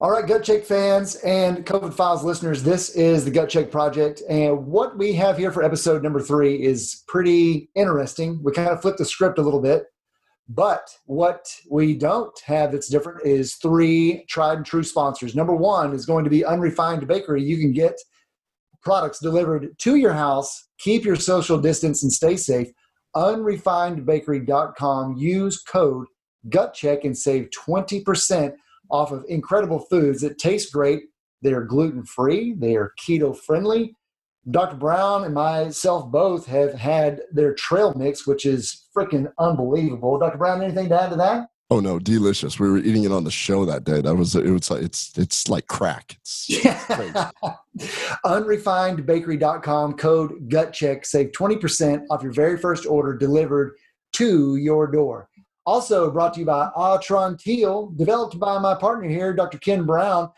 All right, Gut Check fans and COVID Files listeners, this is the Gut Check Project. And what we have here for episode number three is pretty interesting. We kind of flipped the script a little bit. But what we don't have that's different is three tried and true sponsors. Number one is going to be Unrefined Bakery. You can get products delivered to your house, keep your social distance, and stay safe. Unrefinedbakery.com. Use code GUTCHECK and save 20% off of incredible foods that taste great. They are gluten free, they are keto friendly. Dr. Brown and myself both have had their trail mix, which is freaking unbelievable. Dr. Brown, anything to add to that? Oh no, delicious. We were eating it on the show that day. That was it was like it's it's like crack. It's yeah. Unrefinedbakery.com code gut check save 20% off your very first order delivered to your door. Also brought to you by Atrantil, developed by my partner here, Dr. Ken Brown,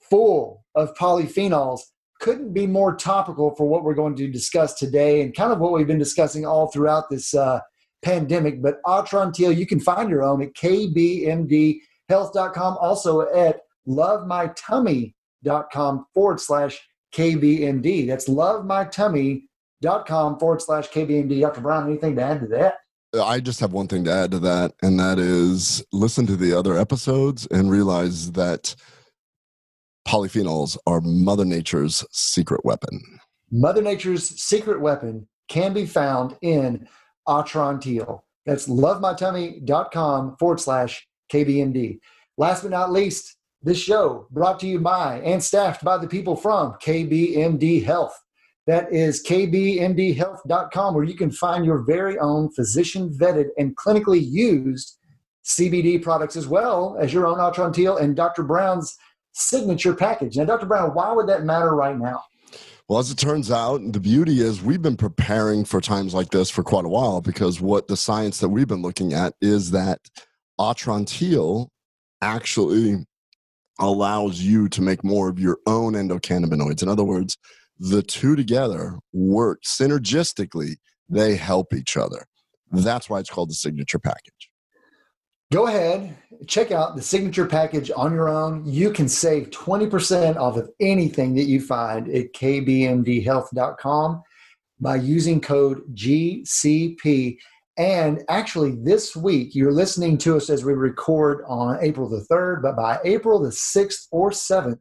full of polyphenols. Couldn't be more topical for what we're going to discuss today and kind of what we've been discussing all throughout this uh, pandemic. But Atrantil, you can find your own at kbmdhealth.com, also at lovemytummy.com forward slash KBMD. That's lovemytummy.com forward slash KBMD. Dr. Brown, anything to add to that? I just have one thing to add to that, and that is listen to the other episodes and realize that polyphenols are Mother Nature's secret weapon. Mother Nature's secret weapon can be found in Atrantil. That's lovemytummy.com forward slash KBMD. Last but not least, this show brought to you by and staffed by the people from KBMD Health. That is kbmdhealth.com, where you can find your very own physician vetted and clinically used CBD products as well as your own Atrantil and Dr. Brown's signature package. Now, Dr. Brown, why would that matter right now? Well, as it turns out, the beauty is we've been preparing for times like this for quite a while because what the science that we've been looking at is that Atrantil actually allows you to make more of your own endocannabinoids. In other words, the two together work synergistically, they help each other. That's why it's called the signature package. Go ahead, check out the signature package on your own. You can save 20% off of anything that you find at kbmdhealth.com by using code GCP. And actually, this week, you're listening to us as we record on April the 3rd, but by April the 6th or 7th,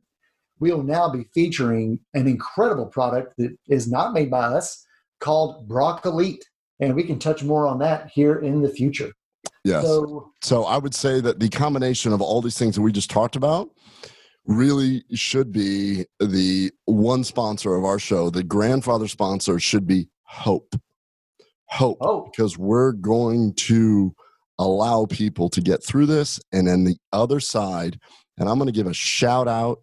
we'll now be featuring an incredible product that is not made by us called Broccolite. And we can touch more on that here in the future. Yes. So, so I would say that the combination of all these things that we just talked about really should be the one sponsor of our show. The grandfather sponsor should be Hope. Hope. Oh. Because we're going to allow people to get through this. And then the other side, and I'm going to give a shout out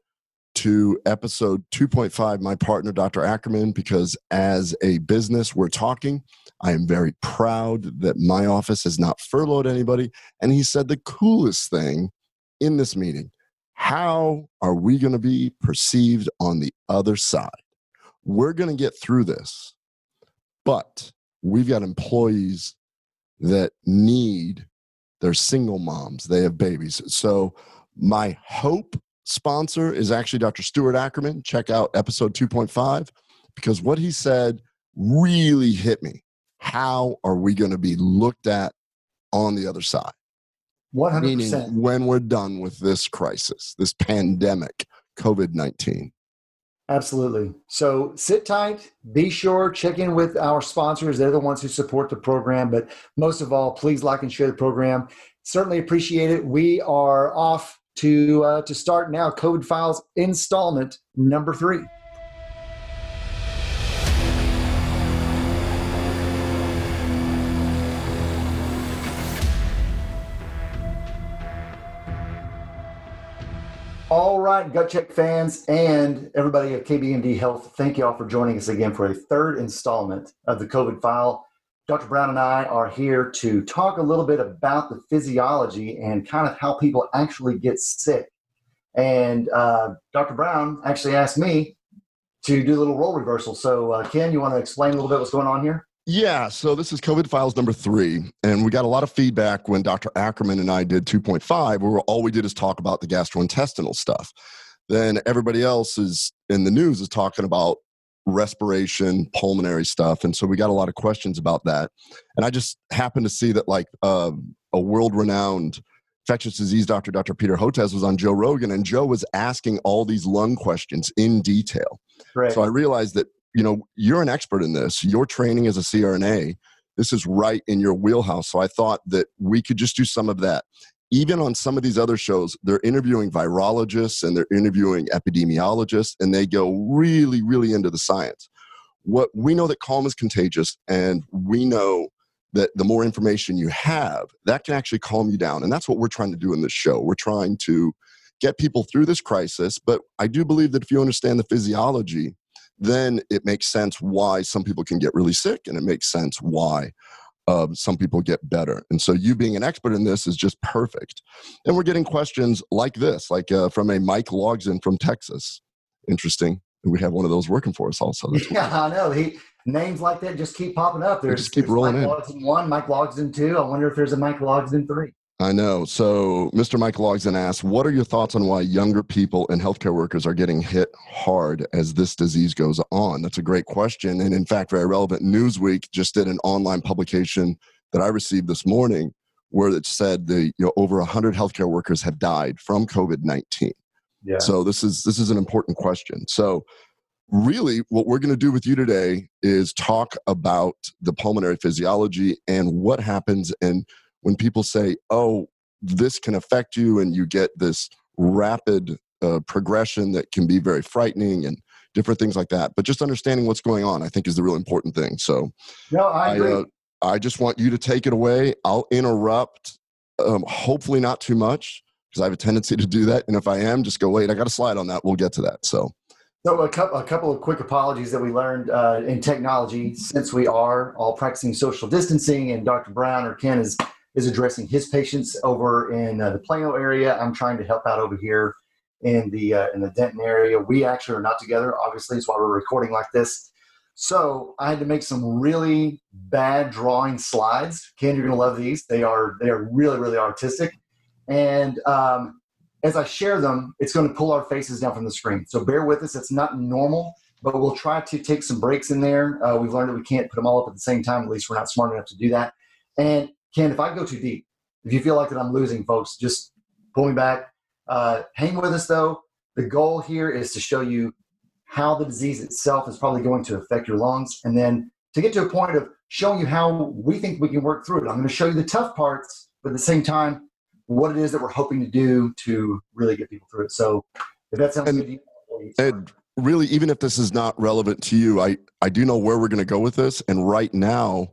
to episode 2.5, my partner, Dr. Ackerman, because as a business, we're talking. I am very proud that my office has not furloughed anybody. And he said the coolest thing in this meeting how are we going to be perceived on the other side? We're going to get through this, but we've got employees that need, they're single moms, they have babies. So, my hope sponsor is actually Dr. Stuart Ackerman. Check out episode 2.5 because what he said really hit me. How are we going to be looked at on the other side? 100%. Meaning when we're done with this crisis, this pandemic, COVID 19. Absolutely. So sit tight. Be sure check in with our sponsors. They're the ones who support the program. But most of all, please like and share the program. Certainly appreciate it. We are off to uh, to start now COVID files installment number three All right, Gut Check fans and everybody at KBMD Health, thank you all for joining us again for a third installment of the COVID file. Dr. Brown and I are here to talk a little bit about the physiology and kind of how people actually get sick. And uh, Dr. Brown actually asked me to do a little role reversal. So, uh, Ken, you want to explain a little bit what's going on here? Yeah, so this is COVID files number three, and we got a lot of feedback when Dr. Ackerman and I did 2.5, where all we did is talk about the gastrointestinal stuff. Then everybody else is in the news is talking about respiration, pulmonary stuff, and so we got a lot of questions about that. And I just happened to see that like uh, a world-renowned infectious disease doctor, Dr. Peter Hotez, was on Joe Rogan, and Joe was asking all these lung questions in detail. Right. So I realized that you know you're an expert in this your training as a crna this is right in your wheelhouse so i thought that we could just do some of that even on some of these other shows they're interviewing virologists and they're interviewing epidemiologists and they go really really into the science. What we know that calm is contagious and we know that the more information you have that can actually calm you down and that's what we're trying to do in this show. We're trying to get people through this crisis but i do believe that if you understand the physiology then it makes sense why some people can get really sick and it makes sense why uh, some people get better. And so you being an expert in this is just perfect. And we're getting questions like this, like uh, from a Mike Logson from Texas. Interesting. And we have one of those working for us also. Yeah, I know. He names like that just keep popping up. There's just keep rolling Mike in. one, Mike Logson two. I wonder if there's a Mike Logson three. I know. So, Mr. Mike Logson asks, What are your thoughts on why younger people and healthcare workers are getting hit hard as this disease goes on? That's a great question. And in fact, very relevant. Newsweek just did an online publication that I received this morning where it said the you know over 100 healthcare workers have died from COVID-19. Yeah. So this is this is an important question. So really what we're going to do with you today is talk about the pulmonary physiology and what happens and when people say, oh, this can affect you and you get this rapid uh, progression that can be very frightening and different things like that. But just understanding what's going on, I think, is the real important thing. So, no, I agree. I, uh, I just want you to take it away. I'll interrupt, um, hopefully not too much, because I have a tendency to do that. And if I am, just go, wait, I got a slide on that. We'll get to that. So, so a couple, a couple of quick apologies that we learned uh, in technology since we are all practicing social distancing and Dr. Brown or Ken is is addressing his patients over in uh, the Plano area. I'm trying to help out over here in the uh, in the Denton area. We actually are not together. Obviously, it's why we're recording like this. So I had to make some really bad drawing slides. Ken, you're gonna love these. They are they are really really artistic, and um, as I share them, it's going to pull our faces down from the screen. So bear with us. It's not normal, but we'll try to take some breaks in there. Uh, we've learned that we can't put them all up at the same time. At least we're not smart enough to do that. And Ken, if I go too deep, if you feel like that I'm losing folks, just pull me back. Uh, hang with us though. The goal here is to show you how the disease itself is probably going to affect your lungs, and then to get to a point of showing you how we think we can work through it. I'm going to show you the tough parts, but at the same time, what it is that we're hoping to do to really get people through it. So, if that sounds and, good to you, and really, even if this is not relevant to you, I I do know where we're going to go with this, and right now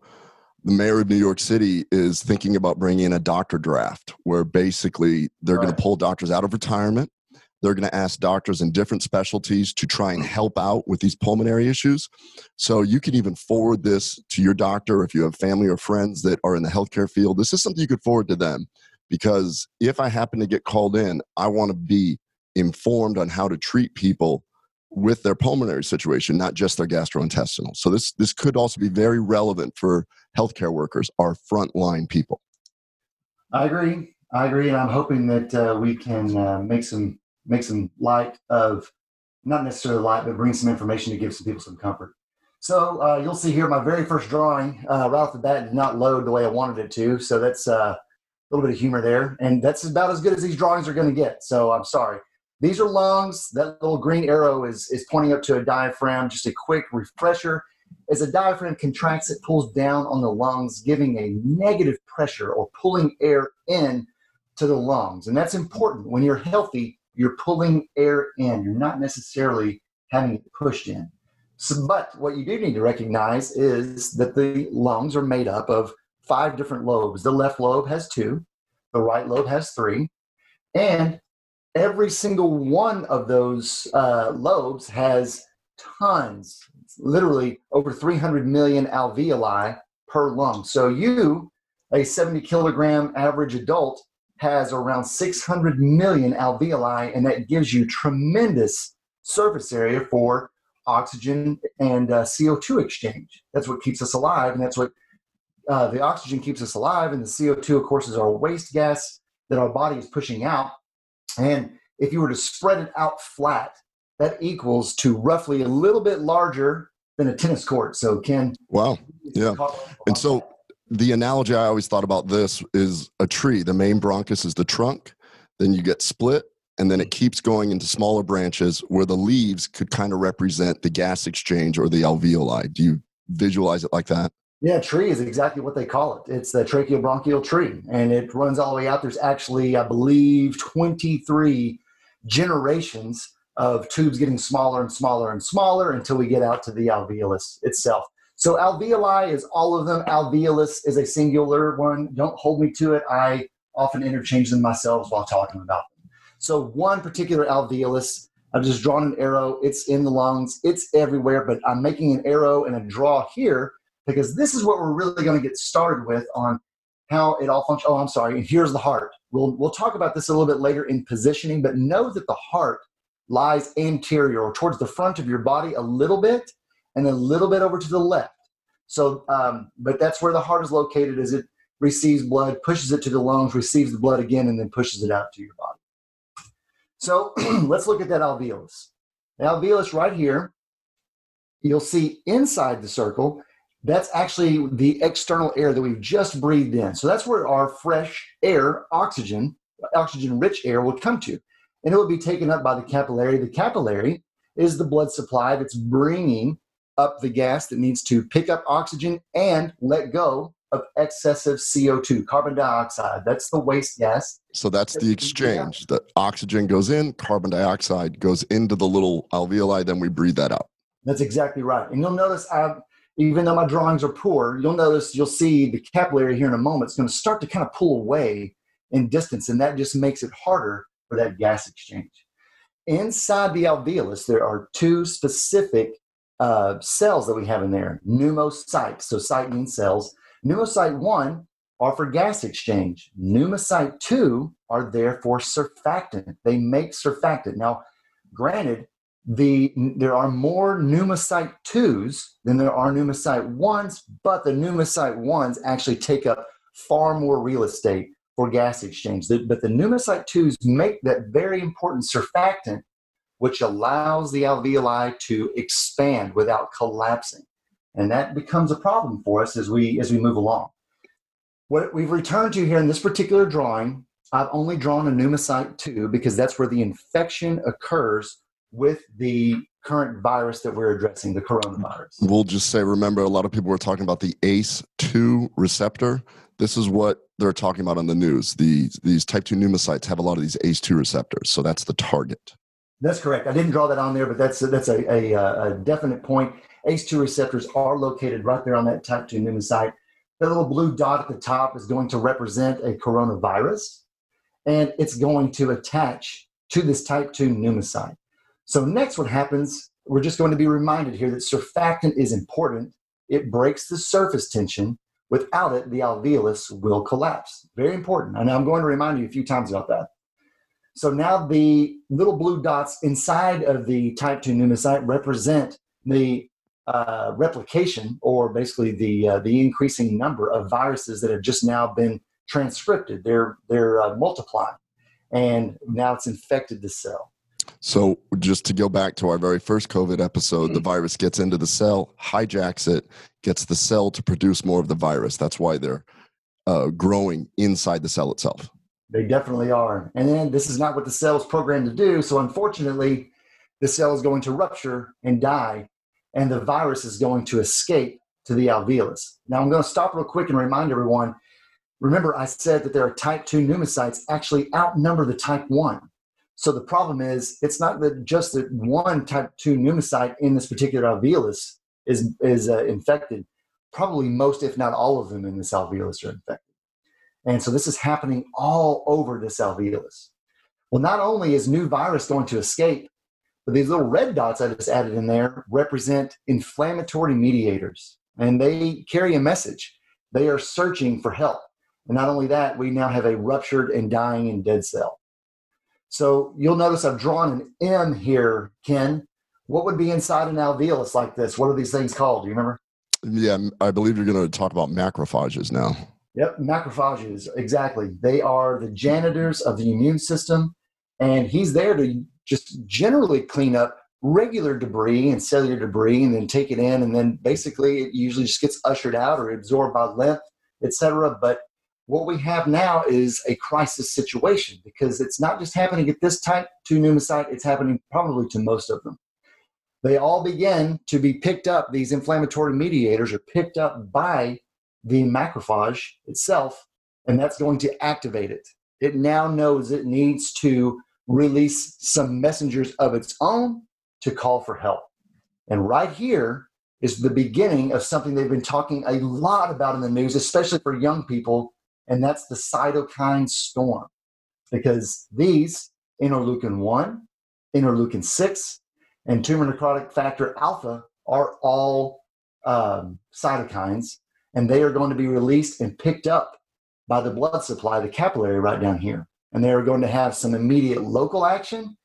the mayor of New York City is thinking about bringing in a doctor draft where basically they're right. going to pull doctors out of retirement. They're going to ask doctors in different specialties to try and help out with these pulmonary issues. So you can even forward this to your doctor if you have family or friends that are in the healthcare field. This is something you could forward to them because if I happen to get called in, I want to be informed on how to treat people with their pulmonary situation, not just their gastrointestinal. So this this could also be very relevant for healthcare workers, our frontline people. I agree. I agree, and I'm hoping that uh, we can uh, make some make some light of not necessarily light, but bring some information to give some people some comfort. So uh, you'll see here my very first drawing uh, right off the bat did not load the way I wanted it to. So that's uh, a little bit of humor there, and that's about as good as these drawings are going to get. So I'm sorry. These are lungs. That little green arrow is, is pointing up to a diaphragm. Just a quick refresher. As a diaphragm contracts, it pulls down on the lungs, giving a negative pressure or pulling air in to the lungs. And that's important. When you're healthy, you're pulling air in. You're not necessarily having it pushed in. So, but what you do need to recognize is that the lungs are made up of five different lobes. The left lobe has two, the right lobe has three, and every single one of those uh, lobes has tons, literally over 300 million alveoli per lung. So you, a 70 kilogram average adult, has around 600 million alveoli, and that gives you tremendous surface area for oxygen and uh, CO2 exchange. That's what keeps us alive, and that's what uh, the oxygen keeps us alive, and the CO2, of course, is our waste gas that our body is pushing out. And if you were to spread it out flat, that equals to roughly a little bit larger than a tennis court. So, Ken. Wow. Yeah. And so the analogy I always thought about this is a tree. The main bronchus is the trunk, then you get split, and then it keeps going into smaller branches where the leaves could kind of represent the gas exchange or the alveoli. Do you visualize it like that? Yeah, tree is exactly what they call it. It's the tracheobronchial tree, and it runs all the way out. There's actually, I believe, 23 generations of tubes getting smaller and smaller and smaller until we get out to the alveolus itself. So alveoli is all of them. Alveolus is a singular one. Don't hold me to it. I often interchange them myself while talking about them. So one particular alveolus, I've just drawn an arrow. It's in the lungs. It's everywhere, but I'm making an arrow and a draw here because this is what we're really going to get started with on how it all functions. Oh, I'm sorry. And here's the heart. We'll we'll talk about this a little bit later in positioning, but know that the heart lies anterior or towards the front of your body a little bit and a little bit over to the left. So, um, but that's where the heart is located as it receives blood, pushes it to the lungs, receives the blood again, and then pushes it out to your body. So let's look at that alveolus. The alveolus right here, you'll see inside the circle, that's actually the external air that we've just breathed in. So that's where our fresh air, oxygen, oxygen rich air will come to and it will be taken up by the capillary. The capillary is the blood supply that's bringing up the gas that needs to pick up oxygen and let go of excessive CO2, carbon dioxide. That's the waste gas. So that's the exchange. The oxygen goes in, carbon dioxide goes into the little alveoli, then we breathe that out. That's exactly right. And you'll notice I even though my drawings are poor, you'll notice you'll see the capillary here in a moment. It's going to start to kind of pull away in distance, and that just makes it harder for that gas exchange. Inside the alveolus, there are two specific uh, cells that we have in there pneumocytes. So, cyte means cells. Pneumocyte 1 are for gas exchange. Pneumocyte 2 are there for surfactant. They make surfactant. Now, granted, the there are more pneumocyte 2s than there are pneumocyte 1s, but the pneumocyte 1s actually take up far more real estate for gas exchange. But the pneumocyte 2s make that very important surfactant, which allows the alveoli to expand without collapsing. And that becomes a problem for us as we as we move along. What we've returned to here in this particular drawing, I've only drawn a pneumocyte 2 because that's where the infection occurs with the current virus that we're addressing, the coronavirus. We'll just say, remember, a lot of people were talking about the ACE2 receptor. This is what they're talking about on the news. These these type two pneumocytes have a lot of these ACE2 receptors, so that's the target. That's correct. I didn't draw that on there, but that's a, that's a, a, uh, a definite point. ACE2 receptors are located right there on that type 2 pneumocyte. The little blue dot at the top is going to represent a coronavirus, and it's going to attach to this type 2 pneumocyte. So, next, what happens, we're just going to be reminded here that surfactant is important. It breaks the surface tension Without it, the alveolus will collapse. Very important. And I'm going to remind you a few times about that. So now the little blue dots inside of the type 2 pneumocyte represent the uh, replication or basically the, uh, the increasing number of viruses that have just now been transcripted. They're, they're uh, multiplying and now it's infected the cell. So, just to go back to our very first COVID episode, the mm-hmm. virus gets into the cell, hijacks it, gets the cell to produce more of the virus. That's why they're uh, growing inside the cell itself. They definitely are. And then this is not what the cell is programmed to do. So, unfortunately, the cell is going to rupture and die, and the virus is going to escape to the alveolus. Now, I'm going to stop real quick and remind everyone remember, I said that there are type 2 pneumocytes actually outnumber the type 1. So the problem is, it's not that just that one type 2 pneumocyte in this particular alveolus is, is uh, infected. Probably most, if not all of them in this alveolus are infected. And so this is happening all over this alveolus. Well, not only is new virus going to escape, but these little red dots I just added in there represent inflammatory mediators, and they carry a message. They are searching for help. And not only that, we now have a ruptured and dying and dead cell. So you'll notice I've drawn an M here, Ken, what would be inside an alveolus like this? What are these things called? Do you remember? Yeah, I believe you're going to talk about macrophages now. Yep, macrophages, exactly. They are the janitors of the immune system, and he's there to just generally clean up regular debris and cellular debris and then take it in, and then basically it usually just gets ushered out or absorbed by lymph, etc. But what we have now is a crisis situation because it's not just happening at this type 2 pneumocyte, it's happening probably to most of them. They all begin to be picked up, these inflammatory mediators are picked up by the macrophage itself, and that's going to activate it. It now knows it needs to release some messengers of its own to call for help. And right here is the beginning of something they've been talking a lot about in the news, especially for young people and that's the cytokine storm. Because these, interleukin 1, interleukin 6, and tumor necrotic factor alpha are all um, cytokines, and they are going to be released and picked up by the blood supply, the capillary right down here. And they are going to have some immediate local action.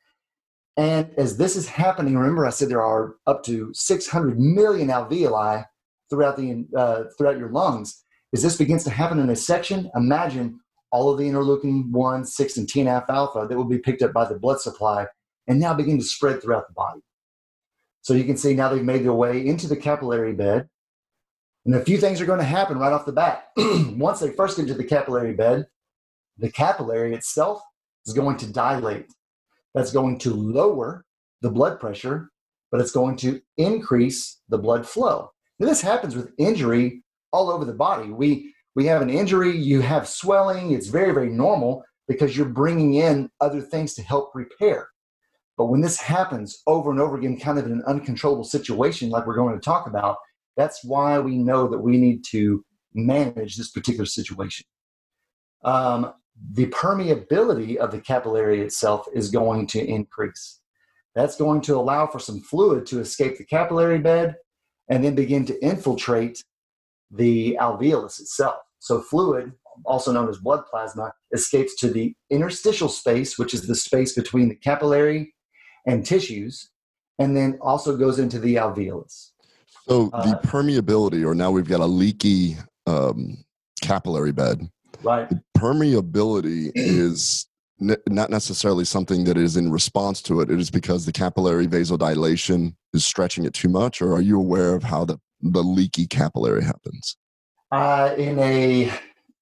And as this is happening, remember I said there are up to 600 million alveoli throughout the uh, throughout your lungs as this begins to happen in a section, imagine all of the interleukin 1, 6, and TNF alpha that will be picked up by the blood supply and now begin to spread throughout the body. So you can see now they've made their way into the capillary bed. And a few things are going to happen right off the bat. Once they first get into the capillary bed, the capillary itself is going to dilate. That's going to lower the blood pressure, but it's going to increase the blood flow. Now, this happens with injury all over the body. We we have an injury, you have swelling, it's very very normal because you're bringing in other things to help repair. But when this happens over and over again, kind of in an uncontrollable situation like we're going to talk about, that's why we know that we need to manage this particular situation. Um, the permeability of the capillary itself is going to increase. That's going to allow for some fluid to escape the capillary bed and then begin to infiltrate the alveolus itself. So fluid, also known as blood plasma, escapes to the interstitial space, which is the space between the capillary and tissues, and then also goes into the alveolus. So the uh, permeability, or now we've got a leaky um, capillary bed. Right. The permeability is not necessarily something that is in response to it. It is because the capillary vasodilation is stretching it too much, or are you aware of how the the leaky capillary happens? Uh, in a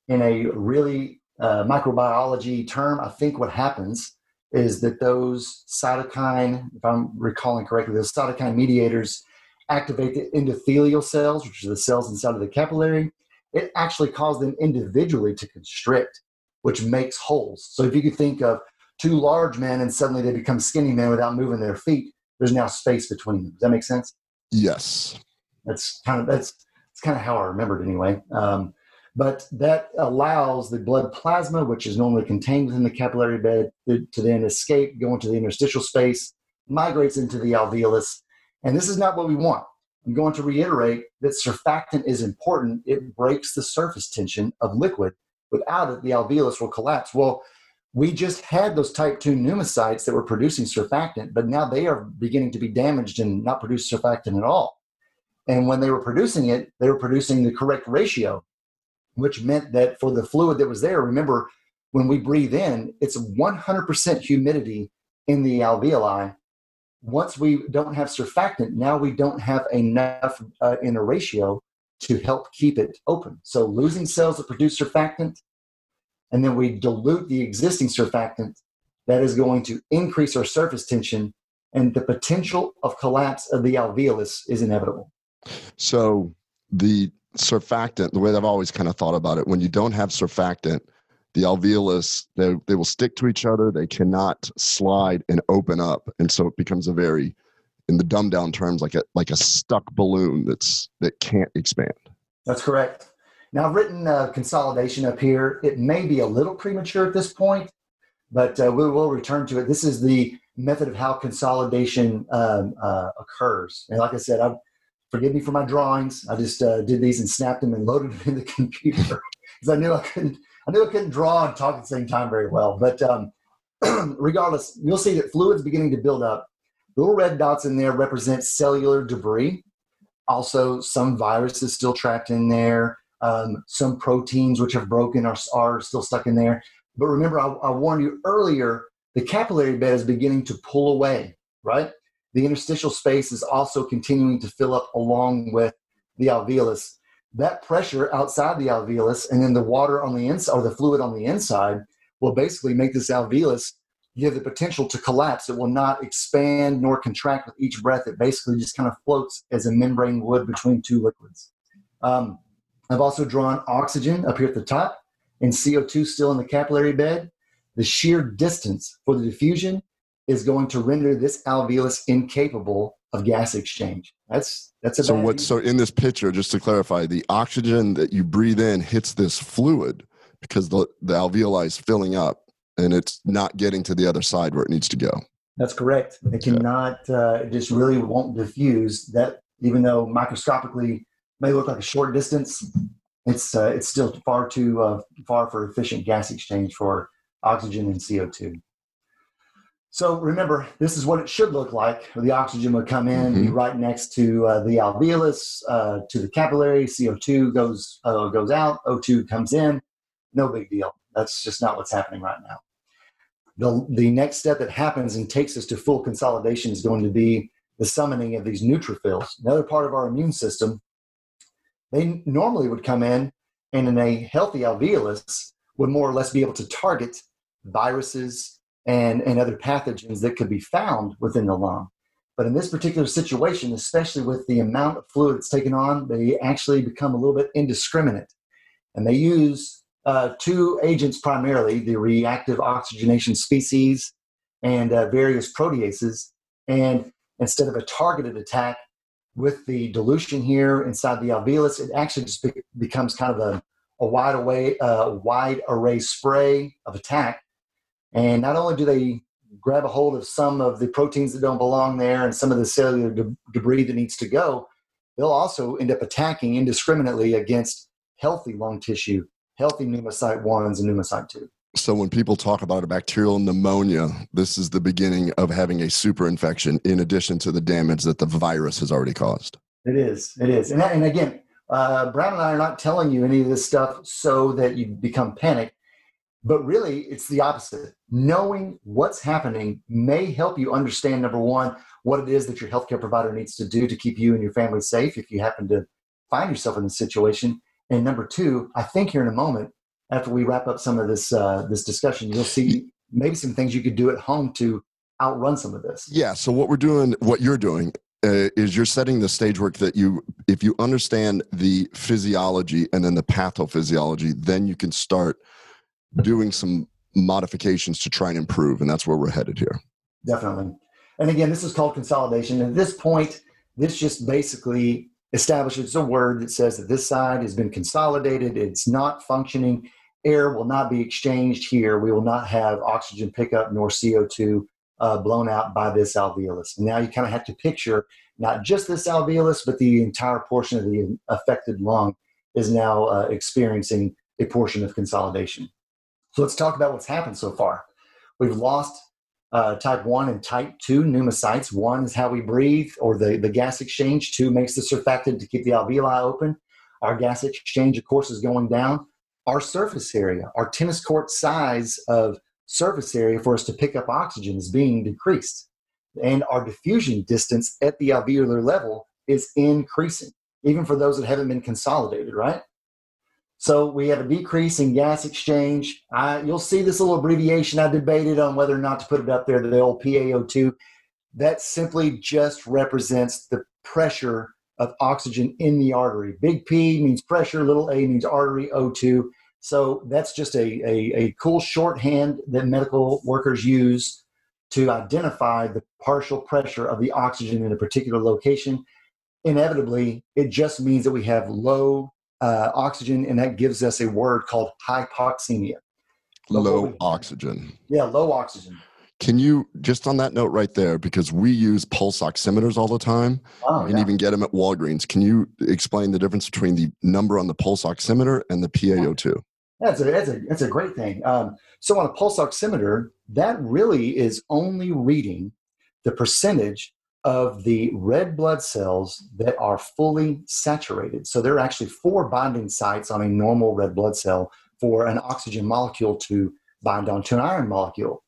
in a really uh, microbiology term, I think what happens is that those cytokine, if I'm recalling correctly, those cytokine mediators activate the endothelial cells, which are the cells inside of the capillary. It actually causes them individually to constrict, which makes holes. So if you could think of two large men and suddenly they become skinny men without moving their feet, there's now space between them. Does that make sense? Yes. That's kind of that's that's kind of how I remembered anyway. Um, but that allows the blood plasma, which is normally contained within the capillary bed, to, to then escape, go into the interstitial space, migrates into the alveolus, and this is not what we want. I'm going to reiterate that surfactant is important. It breaks the surface tension of liquid. Without it, the alveolus will collapse. Well, we just had those type 2 pneumocytes that were producing surfactant, but now they are beginning to be damaged and not produce surfactant at all. And when they were producing it, they were producing the correct ratio, which meant that for the fluid that was there, remember, when we breathe in, it's 100% humidity in the alveoli. Once we don't have surfactant, now we don't have enough uh, in a ratio to help keep it open. So losing cells that produce surfactant, and then we dilute the existing surfactant, that is going to increase our surface tension, and the potential of collapse of the alveolus is inevitable. So the surfactant, the way I've always kind of thought about it, when you don't have surfactant, the alveolus they, they will stick to each other. They cannot slide and open up, and so it becomes a very, in the dumbed down terms, like a like a stuck balloon that's that can't expand. That's correct. Now, I've written uh, consolidation up here. It may be a little premature at this point, but uh, we will return to it. This is the method of how consolidation um, uh, occurs. And like I said, I've forgive me for my drawings. I just uh, did these and snapped them and loaded them in the computer because I knew I couldn't. I knew I couldn't draw and talk at the same time very well. But um, regardless, you'll see that fluid's beginning to build up. Little red dots in there represent cellular debris. Also, some viruses still trapped in there. Um, some proteins which have broken are, are still stuck in there. But remember, I, I warned you earlier the capillary bed is beginning to pull away, right? The interstitial space is also continuing to fill up along with the alveolus. That pressure outside the alveolus and then the water on the inside or the fluid on the inside will basically make this alveolus give the potential to collapse. It will not expand nor contract with each breath. It basically just kind of floats as a membrane would between two liquids. Um, I've also drawn oxygen up here at the top and CO2 still in the capillary bed. The sheer distance for the diffusion is going to render this alveolus incapable of gas exchange. That's that's a so what. So in this picture, just to clarify, the oxygen that you breathe in hits this fluid because the the alveoli is filling up and it's not getting to the other side where it needs to go. That's correct. It cannot. Uh, it just really won't diffuse. That even though microscopically may look like a short distance, it's uh, it's still far too uh, far for efficient gas exchange for oxygen and CO two. So remember, this is what it should look like. The oxygen would come in, mm-hmm. be right next to uh, the alveolus, uh, to the capillary. CO2 goes uh, goes out. O2 comes in. No big deal. That's just not what's happening right now. The, the next step that happens and takes us to full consolidation is going to be the summoning of these neutrophils, another part of our immune system. They normally would come in and in a healthy alveolus would more or less be able to target viruses, and, and other pathogens that could be found within the lung. But in this particular situation, especially with the amount of fluid that's taken on, they actually become a little bit indiscriminate. And they use uh, two agents primarily the reactive oxygenation species and uh, various proteases. And instead of a targeted attack with the dilution here inside the alveolus, it actually just be- becomes kind of a, a wide, away, uh, wide array spray of attack and not only do they grab a hold of some of the proteins that don't belong there and some of the cellular de- debris that needs to go, they'll also end up attacking indiscriminately against healthy lung tissue, healthy pneumocyte 1s and pneumocyte 2. So when people talk about a bacterial pneumonia, this is the beginning of having a super infection in addition to the damage that the virus has already caused. It is. It is. And, and again, uh, Brown and I are not telling you any of this stuff so that you become panicked. But really, it's the opposite. Knowing what's happening may help you understand number one, what it is that your healthcare provider needs to do to keep you and your family safe if you happen to find yourself in this situation. And number two, I think here in a moment, after we wrap up some of this uh, this discussion, you'll see maybe some things you could do at home to outrun some of this. Yeah. So what we're doing, what you're doing, uh, is you're setting the stage work that you, if you understand the physiology and then the pathophysiology, then you can start doing some modifications to try and improve, and that's where we're headed here. Definitely. And again, this is called consolidation. At this point, this just basically establishes a word that says that this side has been consolidated, it's not functioning. Air will not be exchanged here. We will not have oxygen pickup nor CO2 uh, blown out by this alveolus. And now you kind of have to picture not just this alveolus, but the entire portion of the affected lung is now uh, experiencing a portion of consolidation. So let's talk about what's happened so far. We've lost uh, type 1 and type 2 pneumocytes. One is how we breathe or the, the gas exchange. Two makes the surfactant to keep the alveoli open. Our gas exchange, of course, is going down. Our surface area, our tennis court size of surface area for us to pick up oxygen is being decreased. And our diffusion distance at the alveolar level is increasing, even for those that haven't been consolidated, right? So we have a decrease in gas exchange. I, you'll see this little abbreviation. I debated on whether or not to put it up there, the old PaO2. That simply just represents the pressure of oxygen in the artery. Big P means pressure, little a means artery, O2. So that's just a, a, a cool shorthand that medical workers use to identify the partial pressure of the oxygen in a particular location. Inevitably, it just means that we have low uh, oxygen, and that gives us a word called hypoxemia. low oxygen. Yeah, low oxygen. Can you just on that note right there, because we use pulse oximeters all the time oh, and yeah. even get them at Walgreens. Can you explain the difference between the number on the pulse oximeter and the PaO2? That's a that's a that's a great thing. Um, so on a pulse oximeter, that really is only reading the percentage of the red blood cells that are fully saturated. So there are actually four binding sites on a normal red blood cell for an oxygen molecule to bind onto an iron molecule.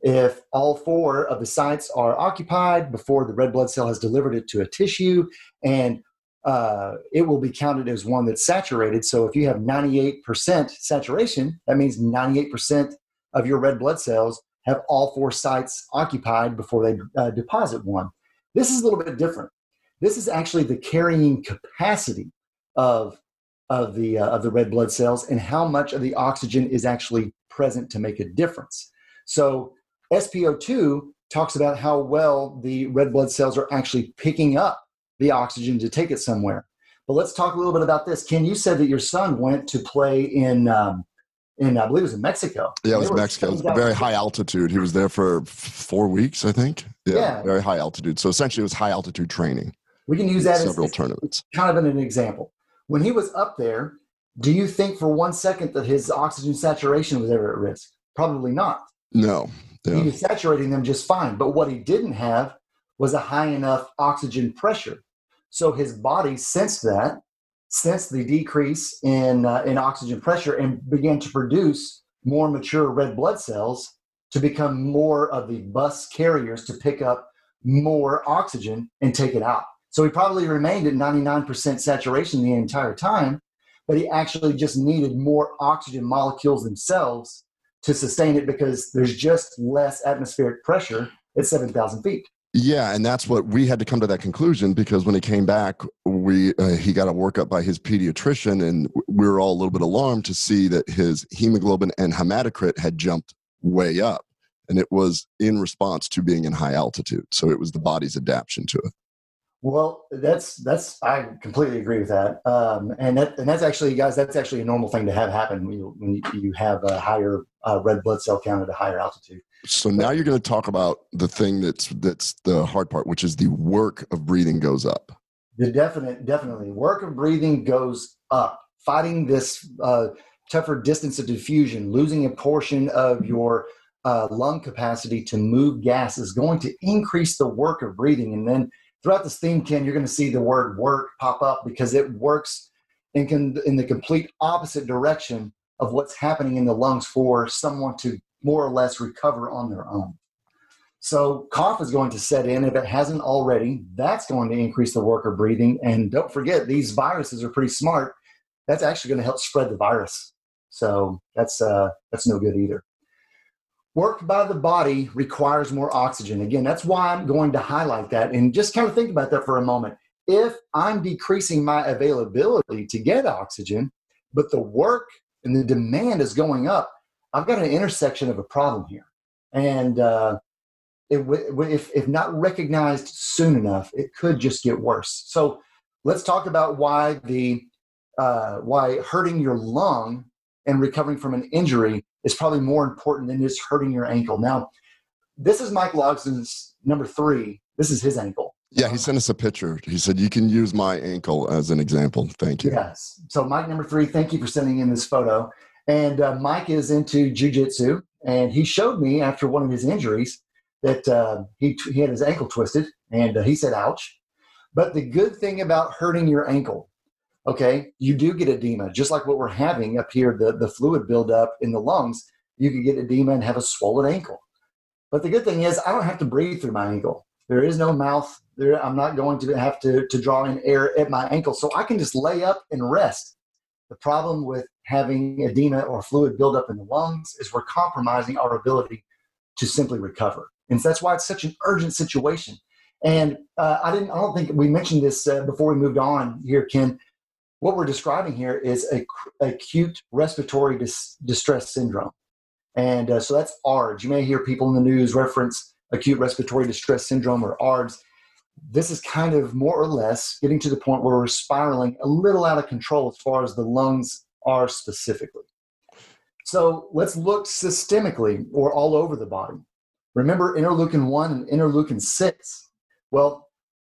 If all four of the sites are occupied before the red blood cell has delivered it to a tissue, and uh, it will be counted as one that's saturated. So if you have 98% saturation, that means 98% of your red blood cells have all four sites occupied before they uh, deposit one. This is a little bit different. This is actually the carrying capacity of of the uh, of the red blood cells and how much of the oxygen is actually present to make a difference. So SpO2 talks about how well the red blood cells are actually picking up the oxygen to take it somewhere. But let's talk a little bit about this. Ken, you said that your son went to play in um, in I believe it was in Mexico. Yeah, it was Mexico. It was very high altitude. He was there for four weeks, I think. Yeah, yeah, very high altitude. So essentially, it was high altitude training. We can use that several as tournaments. Kind of an example. When he was up there, do you think for one second that his oxygen saturation was ever at risk? Probably not. No. Yeah. He was saturating them just fine. But what he didn't have was a high enough oxygen pressure. So his body sensed that sensed the decrease in, uh, in oxygen pressure and began to produce more mature red blood cells to become more of the bus carriers to pick up more oxygen and take it out. So he probably remained at 99% saturation the entire time, but he actually just needed more oxygen molecules themselves to sustain it because there's just less atmospheric pressure at 7,000 feet. Yeah, and that's what we had to come to that conclusion because when he came back, we uh, he got a workup by his pediatrician, and we were all a little bit alarmed to see that his hemoglobin and hematocrit had jumped way up, and it was in response to being in high altitude. So it was the body's adaptation to it. Well, that's that's I completely agree with that, um, and that and that's actually, guys, that's actually a normal thing to have happen when you, when you have a higher uh, red blood cell count at a higher altitude. So now you're going to talk about the thing that's that's the hard part, which is the work of breathing goes up. The definite, definitely, work of breathing goes up. Fighting this uh, tougher distance of diffusion, losing a portion of your uh, lung capacity to move gas is going to increase the work of breathing. And then throughout this theme, can you're going to see the word work pop up because it works in, con- in the complete opposite direction of what's happening in the lungs for someone to more or less recover on their own. So cough is going to set in if it hasn't already. That's going to increase the work of breathing. And don't forget, these viruses are pretty smart. That's actually going to help spread the virus. So that's uh, that's no good either. Work by the body requires more oxygen. Again, that's why I'm going to highlight that. And just kind of think about that for a moment. If I'm decreasing my availability to get oxygen, but the work and the demand is going up, I've got an intersection of a problem here. And uh, it, if, if not recognized soon enough, it could just get worse. So let's talk about why the uh, why hurting your lung and recovering from an injury is probably more important than just hurting your ankle. Now, this is Mike Logson's number three. This is his ankle. Yeah, he sent us a picture. He said, You can use my ankle as an example. Thank you. Yes. So, Mike number three, thank you for sending in this photo. And uh, Mike is into jujitsu, and he showed me after one of his injuries that uh, he, he had his ankle twisted, and uh, he said, ouch. But the good thing about hurting your ankle, okay, you do get edema, just like what we're having up here, the, the fluid buildup in the lungs. You can get edema and have a swollen ankle. But the good thing is, I don't have to breathe through my ankle. There is no mouth. There, I'm not going to have to, to draw in air at my ankle. So I can just lay up and rest. The problem with having edema or fluid buildup in the lungs is we're compromising our ability to simply recover. And so that's why it's such an urgent situation. And uh, I didn't. I don't think we mentioned this uh, before we moved on here, Ken. What we're describing here is a acute respiratory dis- distress syndrome, and uh, so that's ARDS. You may hear people in the news reference acute respiratory distress syndrome or ARDS. This is kind of more or less getting to the point where we're spiraling a little out of control as far as the lungs are specifically. So let's look systemically or all over the body. Remember interleukin 1 and interleukin 6. Well, we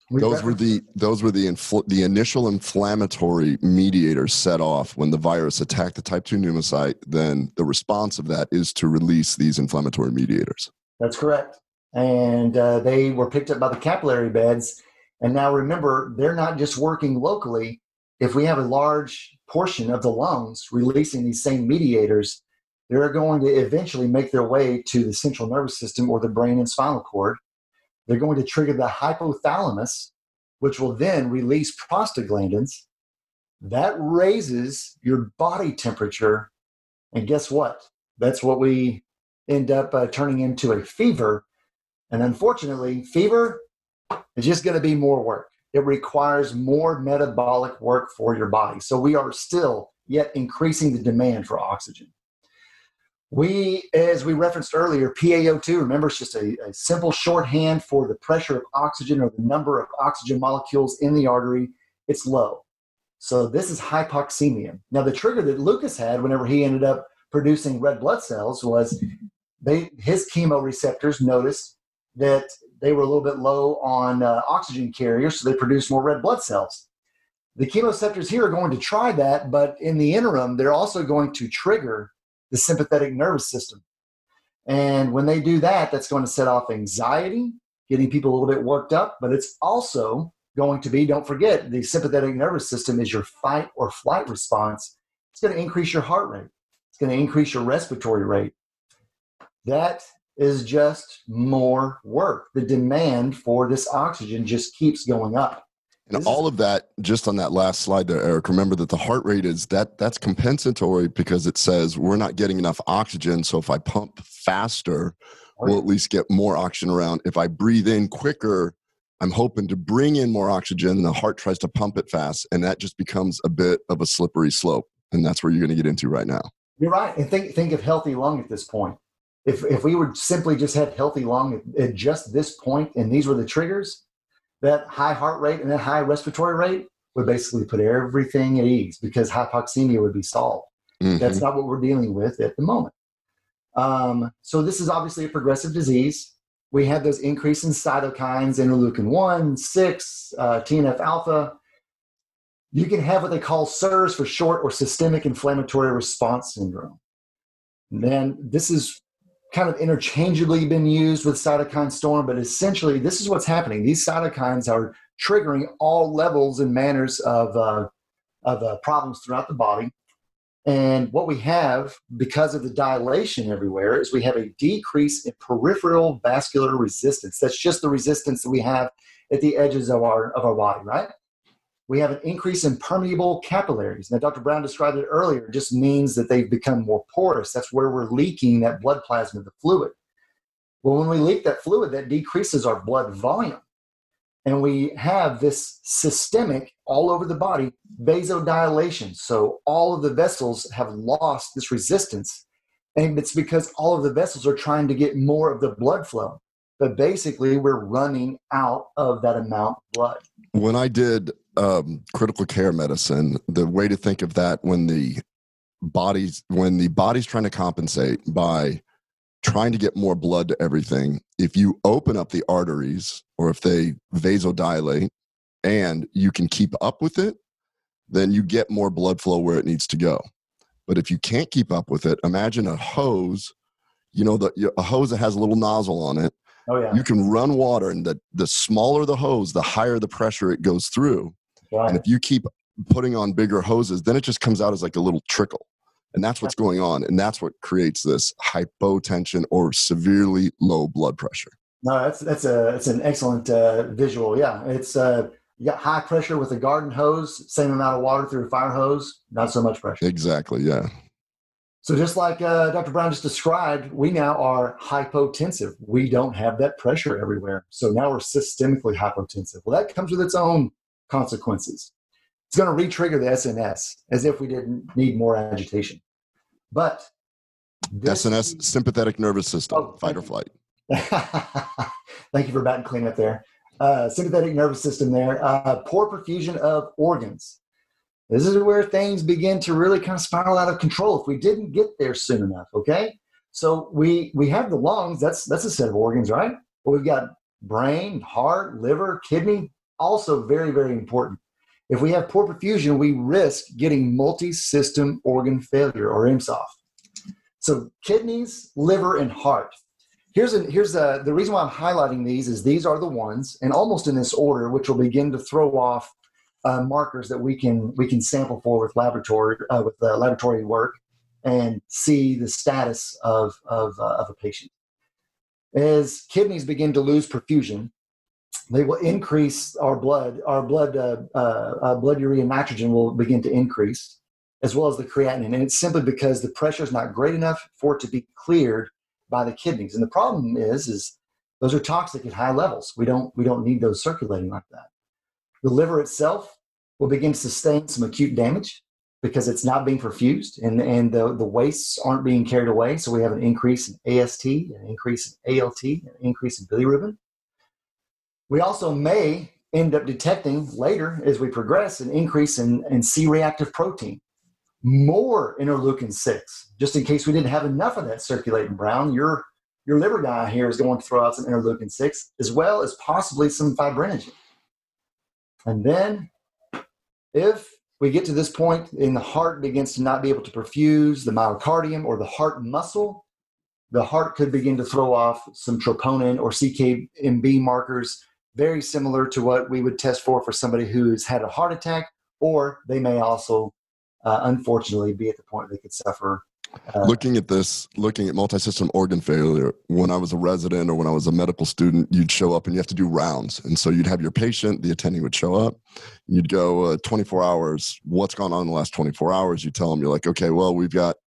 those were the those were the infl- the initial inflammatory mediators set off when the virus attacked the type 2 pneumocyte then the response of that is to release these inflammatory mediators that's correct and uh, they were picked up by the capillary beds. And now remember, they're not just working locally. If we have a large portion of the lungs releasing these same mediators, they're going to eventually make their way to the central nervous system or the brain and spinal cord. They're going to trigger the hypothalamus, which will then release prostaglandins. That raises your body temperature. And guess what? That's what we end up uh, turning into a fever. And unfortunately, fever is just going to be more work. It requires more metabolic work for your body. So we are still yet increasing the demand for oxygen. We, as we referenced earlier, PaO2, remember, it's just a, a, simple shorthand for the pressure of oxygen or the number of oxygen molecules in the artery. It's low. So this is hypoxemia. Now, the trigger that Lucas had whenever he ended up producing red blood cells was they, his chemoreceptors noticed that they were a little bit low on uh, oxygen carriers, so they produced more red blood cells. The chemoreceptors here are going to try that, but in the interim, they're also going to trigger the sympathetic nervous system. And when they do that, that's going to set off anxiety, getting people a little bit worked up, but it's also going to be, don't forget, the sympathetic nervous system is your fight or flight response. It's going to increase your heart rate, it's going to increase your respiratory rate. That is just more work. The demand for this oxygen just keeps going up. And all of that, just on that last slide there, Eric, remember that the heart rate is that that's compensatory because it says we're not getting enough oxygen. So if I pump faster, we'll at least get more oxygen around. If I breathe in quicker, I'm hoping to bring in more oxygen and the heart tries to pump it fast. And that just becomes a bit of a slippery slope. And that's where you're going to get into right now. You're right. And think think of healthy lung at this point. If if we would simply just have healthy lung at just this point and these were the triggers, that high heart rate and that high respiratory rate would basically put everything at ease because hypoxemia would be solved. Mm-hmm. That's not what we're dealing with at the moment. Um, so this is obviously a progressive disease. We have those increase in cytokines, interleukin 1, 6, uh, TNF alpha. You can have what they call SIRS for short or systemic inflammatory response syndrome. And then this is kind of interchangeably been used with cytokine storm, but essentially this is what's happening. These cytokines are triggering all levels and manners of, uh, of uh, problems throughout the body. And what we have, because of the dilation everywhere, is we have a decrease in peripheral vascular resistance. That's just the resistance that we have at the edges of our, of our body, right? We have an increase in permeable capillaries. Now, Dr. Brown described it earlier, it just means that they've become more porous. That's where we're leaking that blood plasma, the fluid. Well, when we leak that fluid, that decreases our blood volume. And we have this systemic, all over the body, vasodilation. So all of the vessels have lost this resistance. And it's because all of the vessels are trying to get more of the blood flow. But basically, we're running out of that amount of blood. When I did um, critical care medicine, the way to think of that when the body's when the body's trying to compensate by trying to get more blood to everything, if you open up the arteries or if they vasodilate and you can keep up with it, then you get more blood flow where it needs to go. But if you can't keep up with it, imagine a hose, you know, the, a hose that has a little nozzle on it. Oh, yeah. You can run water, and the, the smaller the hose, the higher the pressure it goes through. Right. And if you keep putting on bigger hoses, then it just comes out as like a little trickle. And that's what's going on. And that's what creates this hypotension or severely low blood pressure. No, that's that's a it's an excellent uh, visual. Yeah, it's uh, you got high pressure with a garden hose, same amount of water through a fire hose, not so much pressure. Exactly. Yeah. So just like uh, Dr. Brown just described, we now are hypotensive. We don't have that pressure everywhere. So now we're systemically hypotensive. Well, that comes with its own consequences. It's going to re-trigger the SNS as if we didn't need more agitation. But SNS, sympathetic nervous system, oh, fight or flight. thank you for batting clean up there. Uh, sympathetic nervous system there. Uh, poor perfusion of organs. This is where things begin to really kind of spiral out of control if we didn't get there soon enough. Okay, so we we have the lungs. That's that's a set of organs, right? But we've got brain, heart, liver, kidney, also very, very important. If we have poor perfusion, we risk getting multi system organ failure or IMSOF. So, kidneys, liver, and heart. here's a, here's a, the reason why I'm highlighting these is these are the ones, and almost in this order, which will begin to throw off uh, markers that we can we can sample for with laboratory uh, with uh, laboratory work and see the status of of, uh, of a patient. As kidneys begin to lose perfusion, they will increase our blood. Our blood uh, uh, blood urea nitrogen will begin to increase, as well as the creatinine, and it's simply because the pressure is not great enough for it to be cleared by the kidneys. And the problem is, is those are toxic at high levels. We don't we don't need those circulating like that. The liver itself will begin to sustain some acute damage because it's not being perfused and, and the, the wastes aren't being carried away. So we have an increase in AST, an increase in ALT, an increase in bilirubin. We also may end up detecting later as we progress an increase in, in C reactive protein, more interleukin 6, just in case we didn't have enough of that circulating brown. Your, your liver guy here is going to throw out some interleukin 6, as well as possibly some fibrinogen. And then if we get to this point and the heart begins to not be able to perfuse the myocardium or the heart muscle, the heart could begin to throw off some troponin or CKMB markers, very similar to what we would test for for somebody who's had a heart attack, or they may also, uh, unfortunately, be at the point they could suffer uh, looking at this, looking at multi-system organ failure, when I was a resident or when I was a medical student, you'd show up and you have to do rounds. And so you'd have your patient, the attending would show up. You'd go uh, 24 hours. What's gone on in the last 24 hours? You tell them, you're like, okay, well, we've got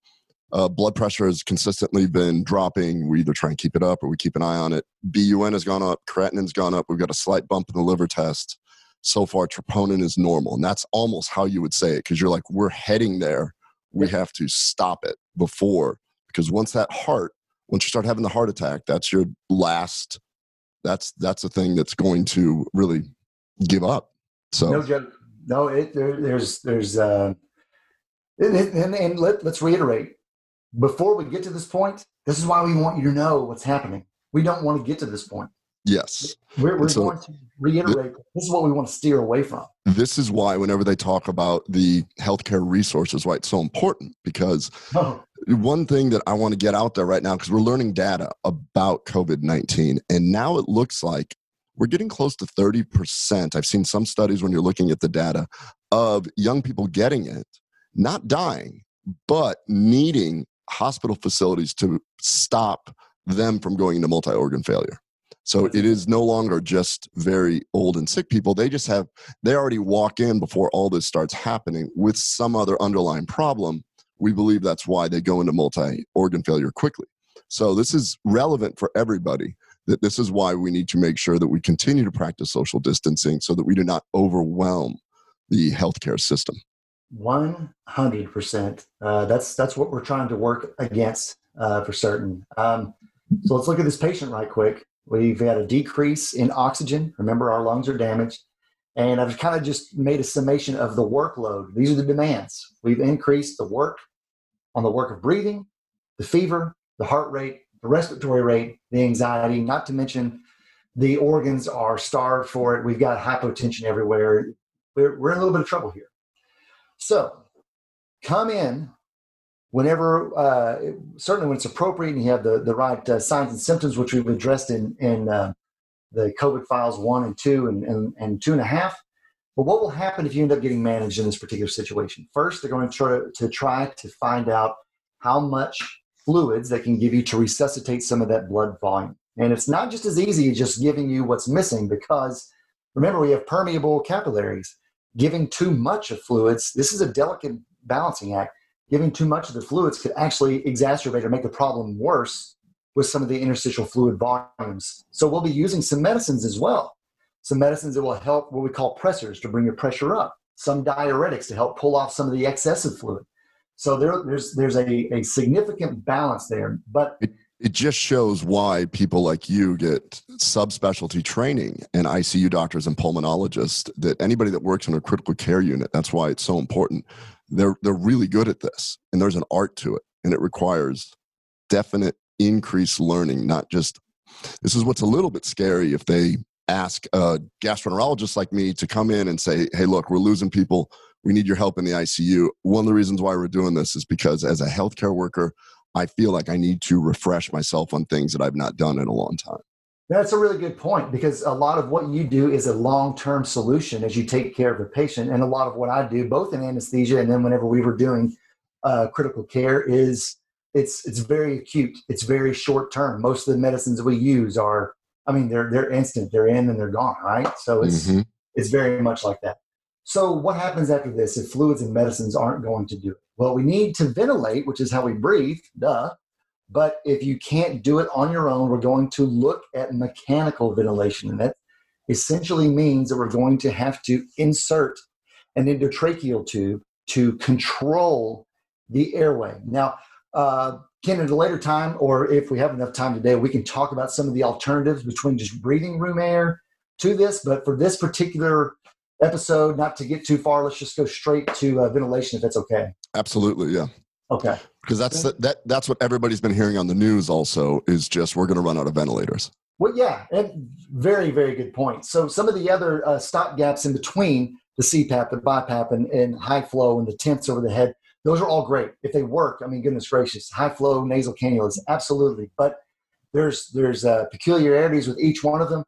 uh, blood pressure has consistently been dropping. We either try and keep it up or we keep an eye on it. BUN has gone up, creatinine's gone up. We've got a slight bump in the liver test. So far, troponin is normal. And that's almost how you would say it because you're like, we're heading there we have to stop it before because once that heart once you start having the heart attack that's your last that's that's the thing that's going to really give up so no joke no it, there, there's there's uh and, and, and let, let's reiterate before we get to this point this is why we want you to know what's happening we don't want to get to this point Yes. We're, we're so, going to reiterate th- this is what we want to steer away from. This is why, whenever they talk about the healthcare resources, why it's so important. Because oh. one thing that I want to get out there right now, because we're learning data about COVID 19, and now it looks like we're getting close to 30%. I've seen some studies when you're looking at the data of young people getting it, not dying, but needing hospital facilities to stop them from going into multi organ failure. So it is no longer just very old and sick people. They just have, they already walk in before all this starts happening with some other underlying problem. We believe that's why they go into multi organ failure quickly. So this is relevant for everybody. That this is why we need to make sure that we continue to practice social distancing so that we do not overwhelm the healthcare system. One hundred percent. Uh, that's that's what we're trying to work against uh, for certain. Um, so let's look at this patient right quick. We've had a decrease in oxygen. Remember, our lungs are damaged. And I've kind of just made a summation of the workload. These are the demands. We've increased the work on the work of breathing, the fever, the heart rate, the respiratory rate, the anxiety, not to mention the organs are starved for it. We've got hypotension everywhere. We're, we're in a little bit of trouble here. So come in whenever uh, certainly when it's appropriate and you have the, the right uh, signs and symptoms which we've addressed in, in uh, the covid files one and two and, and, and, two and a half. But what will happen if you end up getting managed in this particular situation? First they're going to try to try to find out how much fluids they can give you to resuscitate some of that blood volume. And it's not just as easy as just giving you what's missing because remember we have permeable capillaries giving too much of fluids this is a delicate balancing act giving too much of the fluids could actually exacerbate or make the problem worse with some of the interstitial fluid volumes. So we'll be using some medicines as well. Some medicines that will help what we call pressors to bring your pressure up. Some diuretics to help pull off some of the excessive fluid. So there, there's there's a, a significant balance there. But it, just shows why people like you get subspecialty training and ICU doctors and pulmonologists. That anybody that works in a critical care unit, that's why it's so important they're they're really good at this and there's an art to it and it requires definite increased learning not just this is what's a little bit scary if they ask a gastroenterologist like me to come in and say hey look we're losing people we need your help in the icu one of the reasons why we're doing this is because as a healthcare worker I feel like I need to refresh myself on things that I've not done in a long time. That's a really good point because a lot of what you do is a long term solution as you take care of a patient. And a lot of what I do, both in anesthesia and then whenever we were doing uh, critical care, is it's it's very acute. It's very short term. Most of the medicines we use are, I mean, they're they're instant. They're in and they're gone, right? So it's mm-hmm. it's very much like that. So what happens after this if fluids and medicines aren't going to do it? Well, we need to ventilate, which is how we breathe, duh. But if you can't do it on your own, we're going to look at mechanical ventilation. And that essentially means that we're going to have to insert an endotracheal tube to control the airway. Now, uh, Ken, at a later time, or if we have enough time today, we can talk about some of the alternatives between just breathing room air to this. But for this particular episode, not to get too far, let's just go straight to uh, ventilation, if that's okay. Absolutely, yeah. Okay. Because that's the, that that's what everybody's been hearing on the news. Also, is just we're going to run out of ventilators. Well, yeah, and very very good point. So some of the other uh, stop gaps in between the CPAP, the BiPAP, and, and high flow and the tents over the head those are all great if they work. I mean, goodness gracious, high flow nasal cannulas, absolutely. But there's there's uh, peculiarities with each one of them.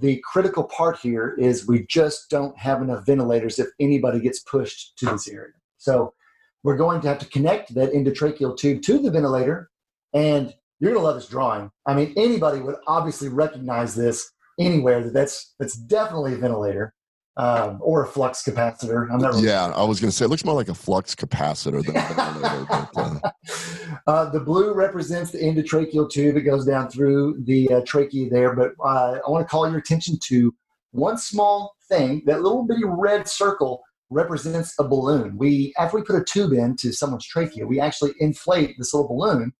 The critical part here is we just don't have enough ventilators if anybody gets pushed to this area. So we're going to have to connect that endotracheal tube to the ventilator, and you're going to love this drawing. I mean, anybody would obviously recognize this anywhere that that's that's definitely a ventilator um, or a flux capacitor. I'm not yeah, I was going to say it looks more like a flux capacitor than a ventilator. but, uh. Uh, the blue represents the endotracheal tube. It goes down through the uh, trachea there. But uh, I want to call your attention to one small thing. That little bitty red circle represents a balloon. We after we put a tube into someone's trachea, we actually inflate this little balloon,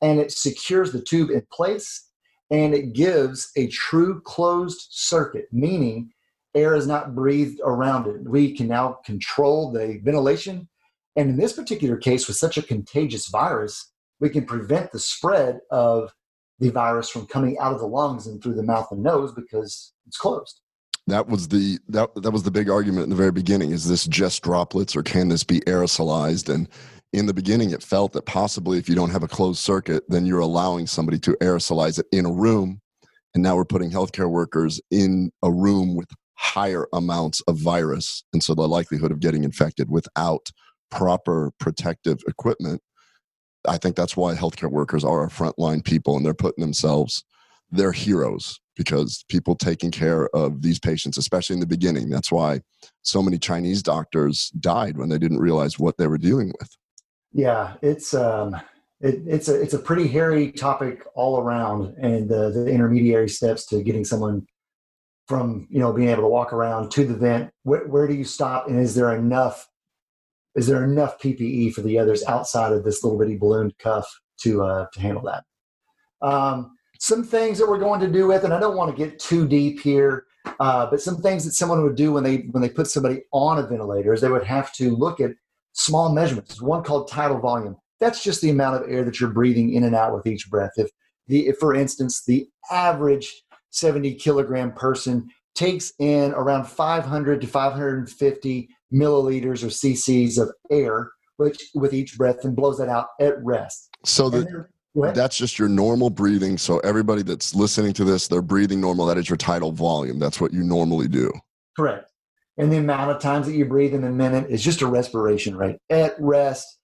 and it secures the tube in place, and it gives a true closed circuit, meaning air is not breathed around it. We can now control the ventilation. And in this particular case, with such a contagious virus, we can prevent the spread of the virus from coming out of the lungs and through the mouth and nose because it's closed. That was the that that was the big argument in the very beginning. Is this just droplets or can this be aerosolized? And in the beginning, it felt that possibly if you don't have a closed circuit, then you're allowing somebody to aerosolize it in a room. And now we're putting healthcare workers in a room with higher amounts of virus. And so the likelihood of getting infected without proper protective equipment, I think that's why healthcare workers are our frontline people and they're putting themselves, they're heroes because people taking care of these patients, especially in the beginning. That's why so many Chinese doctors died when they didn't realize what they were dealing with. Yeah, it's um, it, it's a it's a pretty hairy topic all around, and uh, the intermediary steps to getting someone from you know being able to walk around to the vent. Where, where do you stop and is there enough is there enough ppe for the others outside of this little bitty ballooned cuff to uh, to handle that? Um, some things that we're going to do with and i don't want to get too deep here uh, but some things that someone would do when they when they put somebody on a ventilator is they would have to look at small measurements. One called tidal volume. That's just the amount of air that you're breathing in and out with each breath. If the if for instance the average 70 kilogram person takes in around 500 to 550 milliliters or cc's of air which with each breath and blows that out at rest. So the, that's just your normal breathing. So everybody that's listening to this they're breathing normal. That is your tidal volume. That's what you normally do. Correct. And the amount of times that you breathe in a minute is just a respiration rate. At rest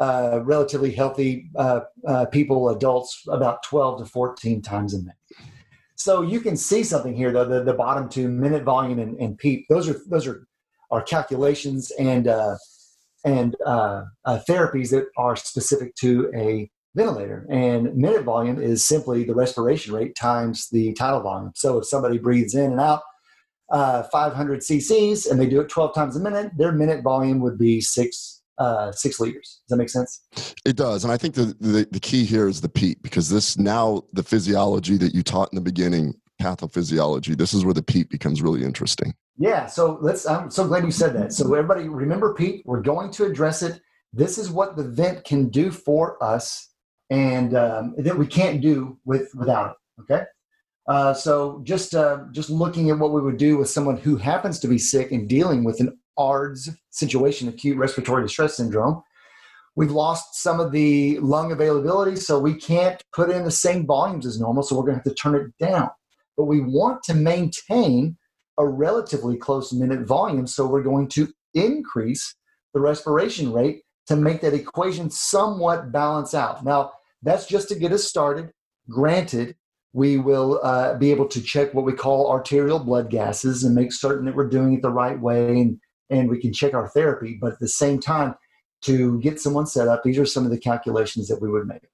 uh, relatively healthy uh, uh, people adults about 12 to 14 times a minute so you can see something here, though the, the bottom two minute volume and, and PEEP. Those are those are are calculations and uh, and uh, uh, therapies that are specific to a ventilator. And minute volume is simply the respiration rate times the tidal volume. So if somebody breathes in and out uh, 500 cc's and they do it 12 times a minute, their minute volume would be six uh, six liters. Does that make sense? It does, and I think the, the, the key here is the PEEP because this now the physiology that you taught in the beginning, pathophysiology. This is where the PEEP becomes really interesting. Yeah, so let's. I'm so glad you said that. So everybody, remember PEEP. We're going to address it. This is what the vent can do for us, and um, that we can't do with without it. Okay. Uh, so just uh, just looking at what we would do with someone who happens to be sick and dealing with an ARDS situation, acute respiratory distress syndrome, We've lost some of the lung availability, so we can't put in the same volumes as normal, so we're going to have to turn it down. But we want to maintain a relatively close minute volume, so we're going to increase the respiration rate to make that equation somewhat balance out. Now, that's just to get us started. Granted, we will uh, be able to check what we call arterial blood gases and make certain that we're doing it the right way and, and we can check our therapy. But at the same time, to get someone set up, these are some of the calculations that we would make.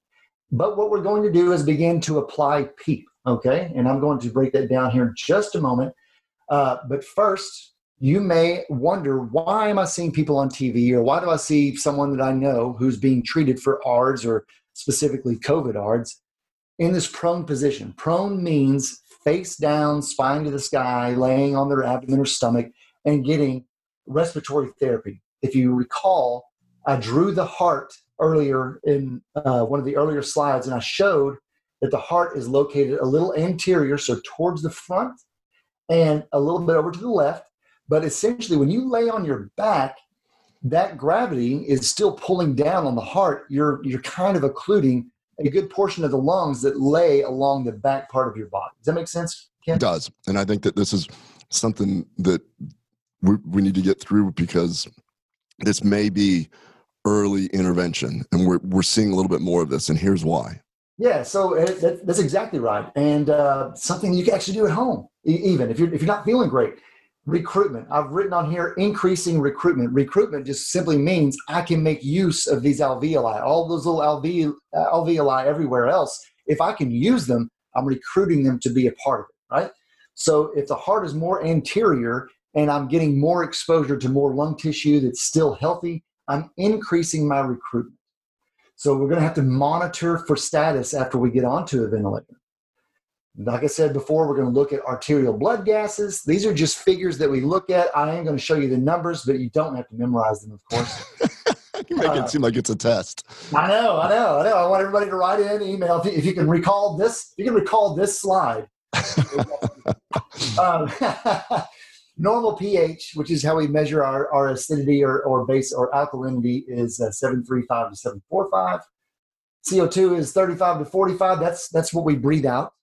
But what we're going to do is begin to apply PEEP, okay? And I'm going to break that down here in just a moment. Uh, but first, you may wonder why am I seeing people on TV or why do I see someone that I know who's being treated for ARDS or specifically COVID ARDS in this prone position. Prone means face down, spine to the sky, laying on their abdomen or stomach, and getting respiratory therapy. If you recall, I drew the heart earlier in uh, one of the earlier slides, and I showed that the heart is located a little anterior, so towards the front, and a little bit over to the left. But essentially, when you lay on your back, that gravity is still pulling down on the heart. You're you're kind of occluding a good portion of the lungs that lay along the back part of your body. Does that make sense? Ken? It does, and I think that this is something that we, we need to get through because this may be early intervention, and we're we're seeing a little bit more of this. And here's why. Yeah, so uh, that, that's exactly right, and uh, something you can actually do at home, even if you're if you're not feeling great recruitment. I've written on here increasing recruitment. Recruitment just simply means I can make use of these alveoli, all those little alveoli, alveoli everywhere else. If I can use them, I'm recruiting them to be a part of it, right? So if the heart is more anterior and I'm getting more exposure to more lung tissue that's still healthy, I'm increasing my recruitment. So we're going to have to monitor for status after we get onto a ventilator. Like I said before, we're going to look at arterial blood gases. These are just figures that we look at. I am going to show you the numbers, but you don't have to memorize them, of course. you make uh, it seem like it's a test. I know, I know, I know. I want everybody to write in email if you, if you can recall this. You can recall this slide. um, normal pH, which is how we measure our, our acidity or, or base or alkalinity, is uh, 735 to 745. CO2 is 35 to 45. That's that's what we breathe out.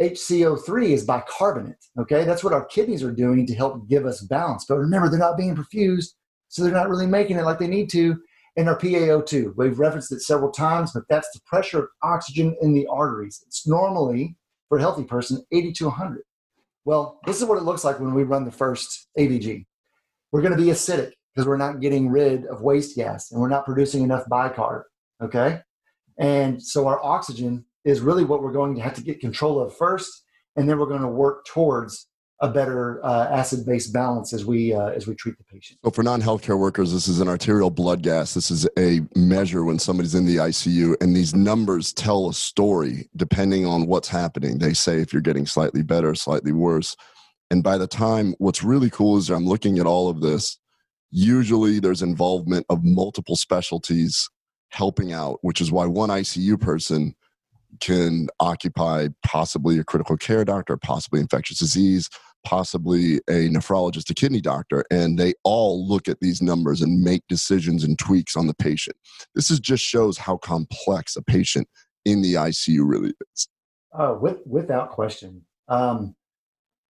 HCO3 is bicarbonate. Okay, that's what our kidneys are doing to help give us balance. But remember, they're not being perfused, so they're not really making it like they need to. And our PaO2, we've referenced it several times, but that's the pressure of oxygen in the arteries. It's normally, for a healthy person, 80 to 100. Well, this is what it looks like when we run the first ABG. We're going to be acidic because we're not getting rid of waste gas and we're not producing enough bicarb. Okay. And so our oxygen is really what we're going to have to get control of first, and then we're going to work towards a better uh, acid-base balance as we uh, as we treat the patient. So for non-healthcare workers, this is an arterial blood gas. This is a measure when somebody's in the ICU, and these numbers tell a story depending on what's happening. They say if you're getting slightly better, slightly worse, and by the time, what's really cool is I'm looking at all of this. Usually, there's involvement of multiple specialties helping out, which is why one ICU person can occupy possibly a critical care doctor, possibly infectious disease, possibly a nephrologist, a kidney doctor, and they all look at these numbers and make decisions and tweaks on the patient. This is just shows how complex a patient in the ICU really is. Oh, with, without question. Um,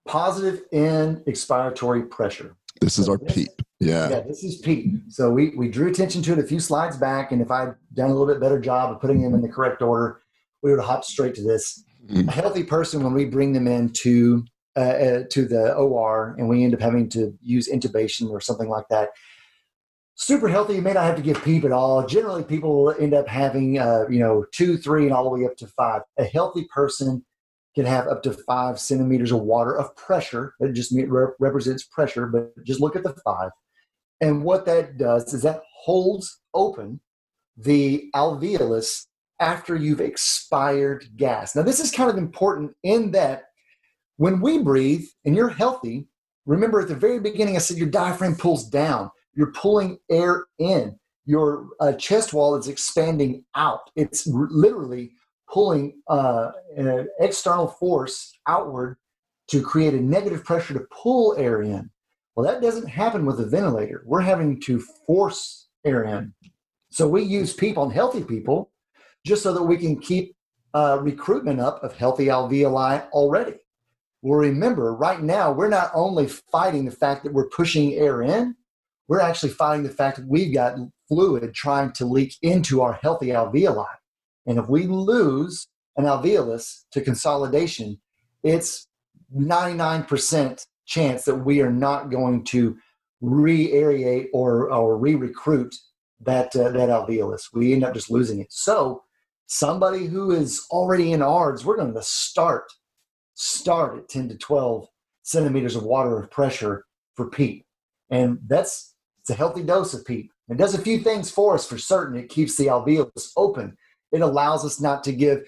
positive end-expiratory pressure. This is our this, PEEP. Yeah. Yeah, this is PEEP. So we, we drew attention to it a few slides back, and if I'd done a little bit better job of putting them in the correct order, we would have hop straight to this. Mm-hmm. A healthy person, when we bring them into uh, uh, to the OR and we end up having to use intubation or something like that, super healthy, you may not have to give PEEP at all. Generally, people will end up having, uh, you know, two, three, and all the way up to five. A healthy person can have up to five centimeters of water of pressure. It just represents pressure, but just look at the five. And what that does is that holds open the alveolus after you've expired gas. Now, this is kind of important in that when we breathe and you're healthy, remember at the very beginning, I said your diaphragm pulls down, you're pulling air in, your uh, chest wall is expanding out. It's r- literally pulling uh, an external force outward to create a negative pressure to pull air in. Well, that doesn't happen with a ventilator. We're having to force air in. So we use PEEP on healthy people just so that we can keep uh, recruitment up of healthy alveoli already. Well, remember, right now, we're not only fighting the fact that we're pushing air in, we're actually fighting the fact that we've got fluid trying to leak into our healthy alveoli. And if we lose an alveolus to consolidation, it's 99% chance that we are not going to re-aerate or, or re-recruit that, uh, that alveolus. We end up just losing it. So somebody who is already in ARDS, we're going to start start at 10 to 12 centimeters of water of pressure for PEEP. And that's it's a healthy dose of PEEP. It does a few things for us for certain. It keeps the alveolus open. It allows us not to give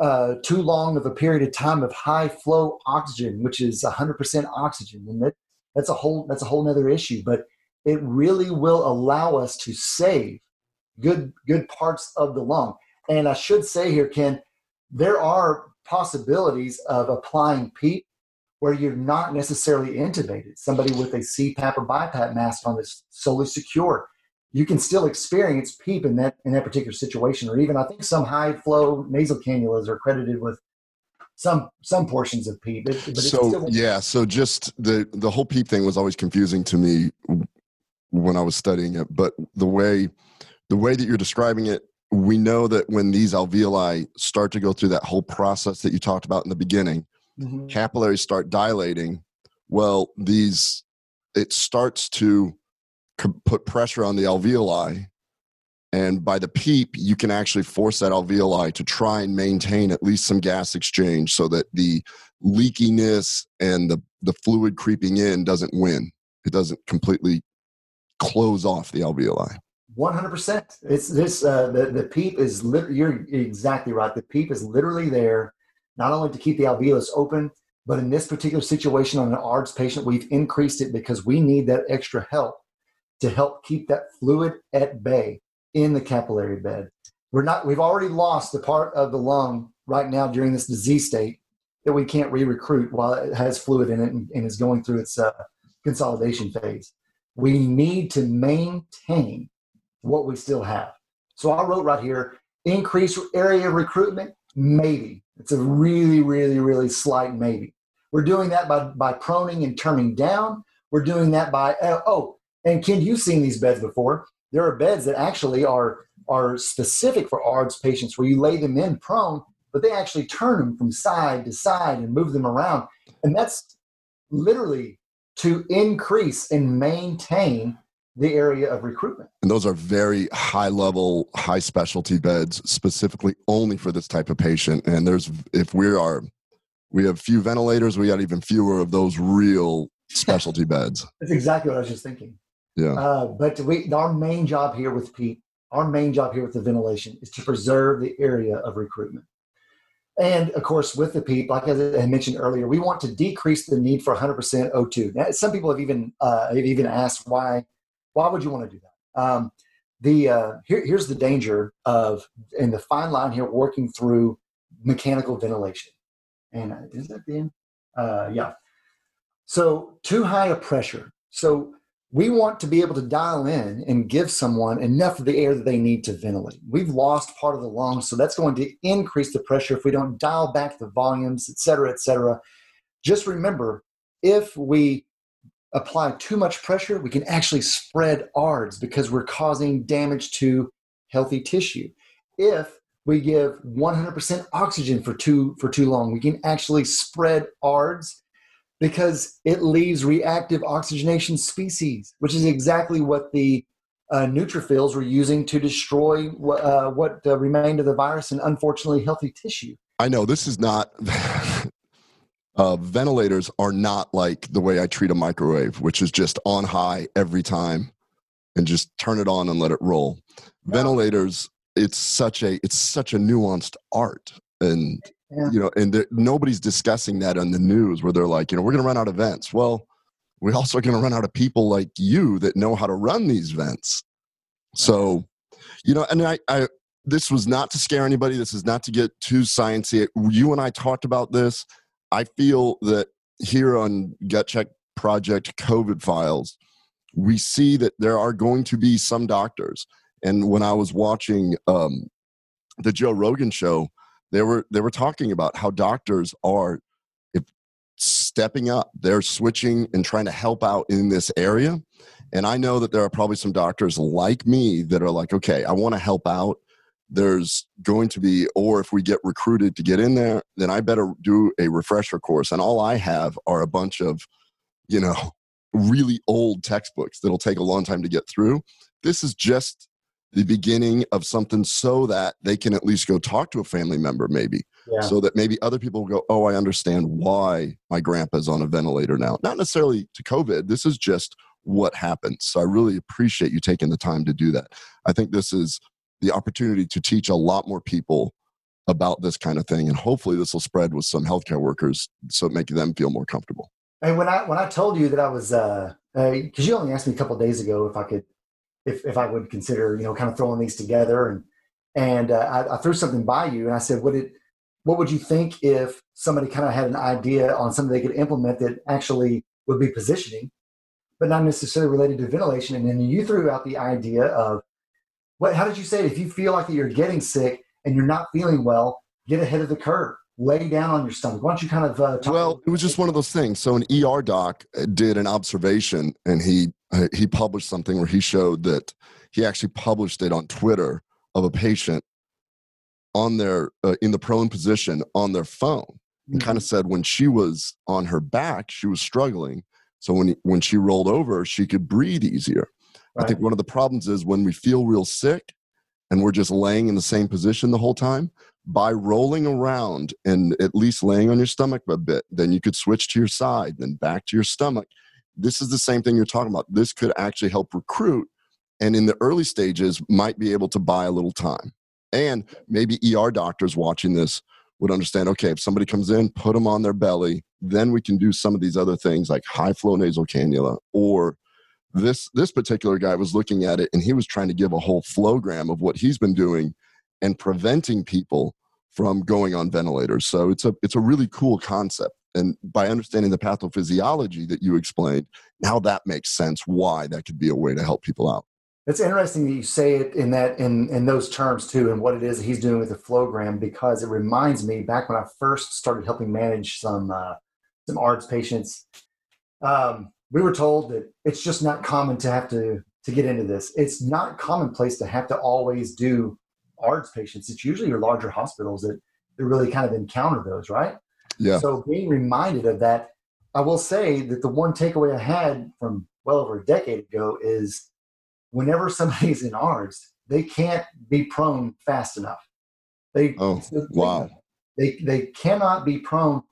uh, too long of a period of time of high flow oxygen, which is 100% oxygen, and that, that's a whole that's a whole other issue. But it really will allow us to save good good parts of the lung. And I should say here, Ken, there are possibilities of applying PEEP where you're not necessarily intubated. Somebody with a CPAP or BiPAP mask on is solely secure. You can still experience PEEP in that in that particular situation, or even I think some high flow nasal cannulas are credited with some some portions of PEEP. But, so still- yeah, so just the the whole PEEP thing was always confusing to me when I was studying it. But the way the way that you're describing it we know that when these alveoli start to go through that whole process that you talked about in the beginning, mm-hmm. capillaries start dilating. Well, these it starts to put pressure on the alveoli, and by the PEEP, you can actually force that alveoli to try and maintain at least some gas exchange, so that the leakiness and the the fluid creeping in doesn't win. It doesn't completely close off the alveoli. One hundred percent. It's this. Uh, the the PEEP is. Lit- you're exactly right. The PEEP is literally there, not only to keep the alveolus open, but in this particular situation on an ARDS patient, we've increased it because we need that extra help to help keep that fluid at bay in the capillary bed. We're not. We've already lost the part of the lung right now during this disease state that we can't re-recruit while it has fluid in it and, and is going through its uh, consolidation phase. We need to maintain what we still have. So I wrote right here increase area recruitment, maybe. It's a really, really, really slight maybe. We're doing that by, by proning and turning down. We're doing that by, uh, oh, and Ken, you've seen these beds before. There are beds that actually are, are specific for ARDS patients where you lay them in prone, but they actually turn them from side to side and move them around. And that's literally to increase and maintain the area of recruitment. And those are very high level, high specialty beds specifically only for this type of patient. And there's, if we are, we have few ventilators, we got even fewer of those real specialty beds. That's exactly what I was just thinking. Yeah. Uh, but we, our main job here with PEEP, our main job here with the ventilation is to preserve the area of recruitment. And of course, with the PEEP, like I mentioned earlier, we want to decrease the need for 100% O2. Now, some people have even uh, have even asked why why would you want to do that? Um, the uh, here, here's the danger of in the fine line here working through mechanical ventilation. And uh, is that the end? Uh, yeah. So too high a pressure. So we want to be able to dial in and give someone enough of the air that they need to ventilate. We've lost part of the lungs, so that's going to increase the pressure if we don't dial back the volumes, et cetera, et cetera. Just remember, if we apply too much pressure, we can actually spread ARDS because we're causing damage to healthy tissue. If we give 100% oxygen for too for too long, we can actually spread ARDS because it leaves reactive oxygenation species, which is exactly what the uh, neutrophils were using to destroy uh, what uh, remained of the virus in unfortunately healthy tissue. I know this is not uh, ventilators are not like the way I treat a microwave, which is just on high every time and just turn it on and let it roll. Ventilators, it's such a it's such a nuanced art, and yeah. you know, and nobody's discussing that on the news where they're like, you know, we're going to run out of vents. Well, we also are going to run out of people like you that know how to run these vents. So, you know, and I, I this was not to scare anybody. This is not to get too sciencey. You and I talked about this I feel that here on Gut Check Project COVID files, we see that there are going to be some doctors And when I was watching um, the Joe Rogan show, they were they were talking about how doctors are stepping up, they're switching and trying to help out in this area. And I know that there are probably some doctors like me that are like, okay, I want to help out. There's going to be, or if we get recruited to get in there, then I better do a refresher course. And all I have are a bunch of, you know, really old textbooks that'll take a long time to get through. This is just the beginning of something so that they can at least go talk to a family member maybe yeah. so that maybe other people will go oh i understand why my grandpa's on a ventilator now not necessarily to covid this is just what happens. So I really appreciate you taking the time to do that. I think this is the opportunity to teach a lot more people about this kind of thing, and hopefully this will spread with some healthcare workers, so make them feel more comfortable. And when I when I told you that I was, because uh, uh, you only asked me a couple days ago if I could, if if I would consider, you know, kind of throwing these together, and and uh, I, I threw something by you, and I said, would it, what would you think if somebody kind of had an idea on something they could implement that actually would be positioning but not necessarily related to ventilation. And then you threw out the idea of what? How did you say it? If you feel like that you're getting sick and you're not feeling well, get ahead of the curve. Lay down on your stomach. Why don't you kind of? Uh, well, it was just one of those things. So an ER doc uh, did an observation, and he uh, he published something where he showed that he actually published it on Twitter of a patient on their uh, in the prone position on their phone and mm-hmm. kind of said when she was on her back she was struggling so when when she rolled over, she could breathe easier. Right. I think one of the problems is when we feel real sick and we're just laying in the same position the whole time. By rolling around and at least laying on your stomach a bit, then you could switch to your side, then back to your stomach. This is the same thing you're talking about. This could actually help recruit, and in the early stages, might be able to buy a little time. And maybe ER doctors watching this would understand okay, if somebody comes in, put them on their belly, then we can do some of these other things like high flow nasal cannula or this this particular guy was looking at it and he was trying to give a whole flowgram of what he's been doing and preventing people from going on ventilators so it's a it's a really cool concept and by understanding the pathophysiology that you explained now that makes sense why that could be a way to help people out it's interesting that you say it in that in in those terms too, and what it is he's doing with the flowgram because it reminds me back when I first started helping manage some uh, some ARDS patients. Um, we were told that it's just not common to have to to get into this. It's not commonplace to have to always do ARDS patients. It's usually your larger hospitals that, that really kind of encounter those, right? Yeah. So being reminded of that, I will say that the one takeaway I had from well over a decade ago is whenever somebody's in ARDS, they can't be prone fast enough. They oh wow. They they cannot be prone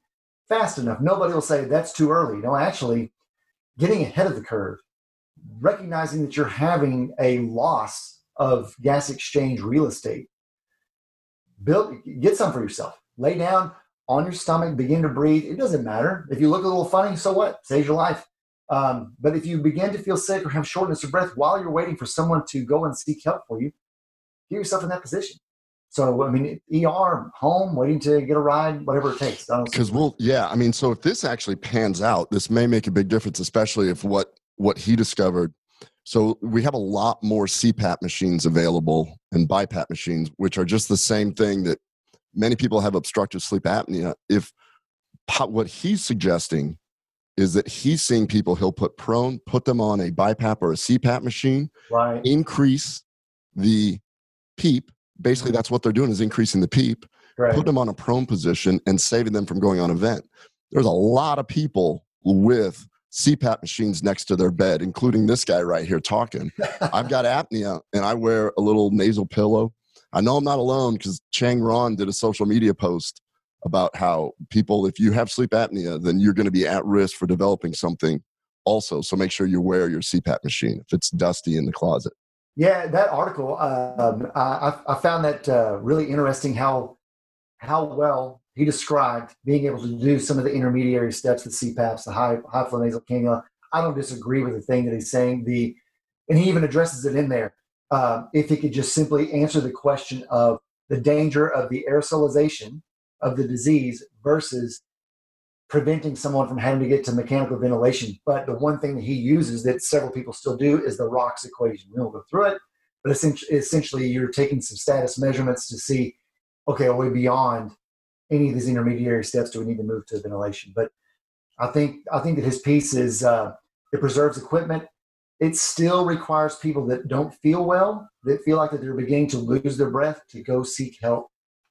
fast enough. Nobody will say that's too early. No, actually, getting ahead of the curve, recognizing that you're having a loss of gas exchange real estate. Build get some for yourself. Lay down on your stomach, begin to breathe. It doesn't matter. If you look a little funny, so what? Saves your life. Um, but if you begin to feel sick or have shortness of breath while you're waiting for someone to go and seek help for you, get yourself in that position. So, I mean, ER, home, waiting to get a ride, whatever it takes. Because we'll, yeah, I mean, so if this actually pans out, this may make a big difference, especially if what what he discovered. So we have a lot more CPAP machines available and BiPAP machines, which are just the same thing that many people have obstructive sleep apnea. If what he's suggesting is that he's seeing people he'll put prone, put them on a BiPAP or a CPAP machine, right. increase the PEEP. Basically, that's what they're doing is increasing the PEEP, right. put them on a prone position and saving them from going on a vent. There's a lot of people with CPAP machines next to their bed, including this guy right here talking. I've got apnea and I wear a little nasal pillow. I know I'm not alone because Chang Ron did a social media post about how people, if you have sleep apnea, then you're going to be at risk for developing something also. So make sure you wear your CPAP machine if it's dusty in the closet. Yeah, that article, um, I, I, found that uh, really interesting how how well he described being able to do some of the intermediary steps, the CPAPs, the high high flow nasal cannula. I don't disagree with the thing that he's saying. The and he even addresses it in there. Uh, if he could just simply answer the question of the danger of the aerosolization of the disease versus preventing someone from having to get to mechanical ventilation. But the one thing that he uses that several people still do is the ROX equation. We won't go through it, but essentially you're taking some status measurements to see, okay, are we beyond any of these intermediary steps? Do we need to move to ventilation? But I think I think that his piece is uh, it preserves equipment. It still requires people that don't feel well, that feel like that they're beginning to lose their breath, to go seek help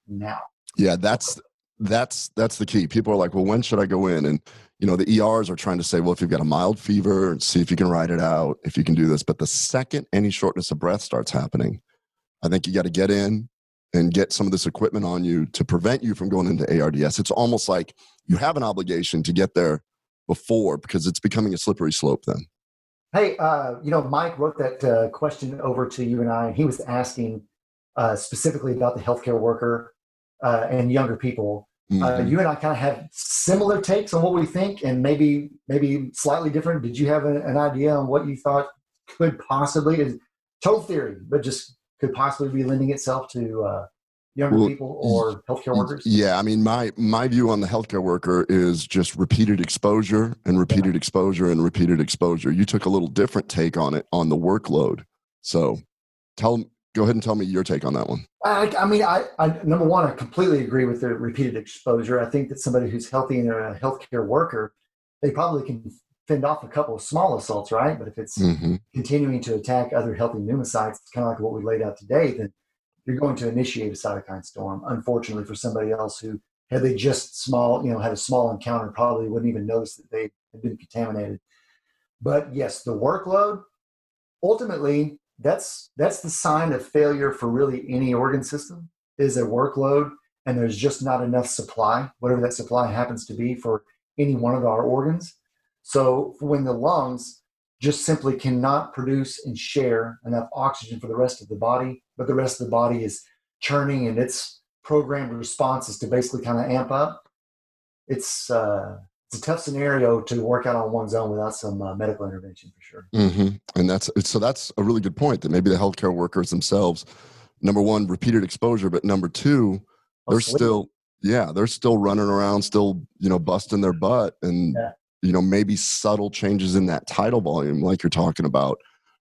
now. Yeah, that's that's that's the key. People are like, well, when should I go in? And you know, the ERs are trying to say, well, if you've got a mild fever, see if you can ride it out, if you can do this. But the second any shortness of breath starts happening, I think you got to get in and get some of this equipment on you to prevent you from going into ARDS. It's almost like you have an obligation to get there before because it's becoming a slippery slope then. Hey, uh, you know, Mike wrote that uh, question over to you and I, and he was asking uh, specifically about the healthcare worker uh, and younger people. Uh, mm-hmm. you and I kind of have similar takes on what we think, and maybe maybe slightly different. Did you have a, an idea on what you thought could possibly is total theory, but just could possibly be lending itself to uh, younger well, people or healthcare workers? Yeah, I mean, my my view on the healthcare worker is just repeated exposure and repeated yeah. exposure and repeated exposure. You took a little different take on it on the workload. So, tell go ahead and tell me your take on that one. I, I mean, I, I, number one, I completely agree with the repeated exposure. I think that somebody who's healthy and they're a healthcare worker, they probably can fend off a couple of small assaults, right? But if it's mm-hmm. continuing to attack other healthy pneumocytes, it's kind of like what we laid out today, then you're going to initiate a cytokine storm. Unfortunately, for somebody else who had they just small, you know, had a small encounter, probably wouldn't even notice that they had been contaminated. But yes, the workload ultimately that's that's the sign of failure for really any organ system is a workload and there's just not enough supply whatever that supply happens to be for any one of our organs. So when the lungs just simply cannot produce and share enough oxygen for the rest of the body but the rest of the body is churning and its programmed response is to basically kind of amp up it's uh, it's a tough scenario to work out on one's own without some uh, medical intervention for sure. Mm-hmm. And that's so that's a really good point that maybe the healthcare workers themselves, number one, repeated exposure, but number two, oh, they're still yeah they're still running around, still you know busting their butt, and yeah. you know maybe subtle changes in that tidal volume, like you're talking about,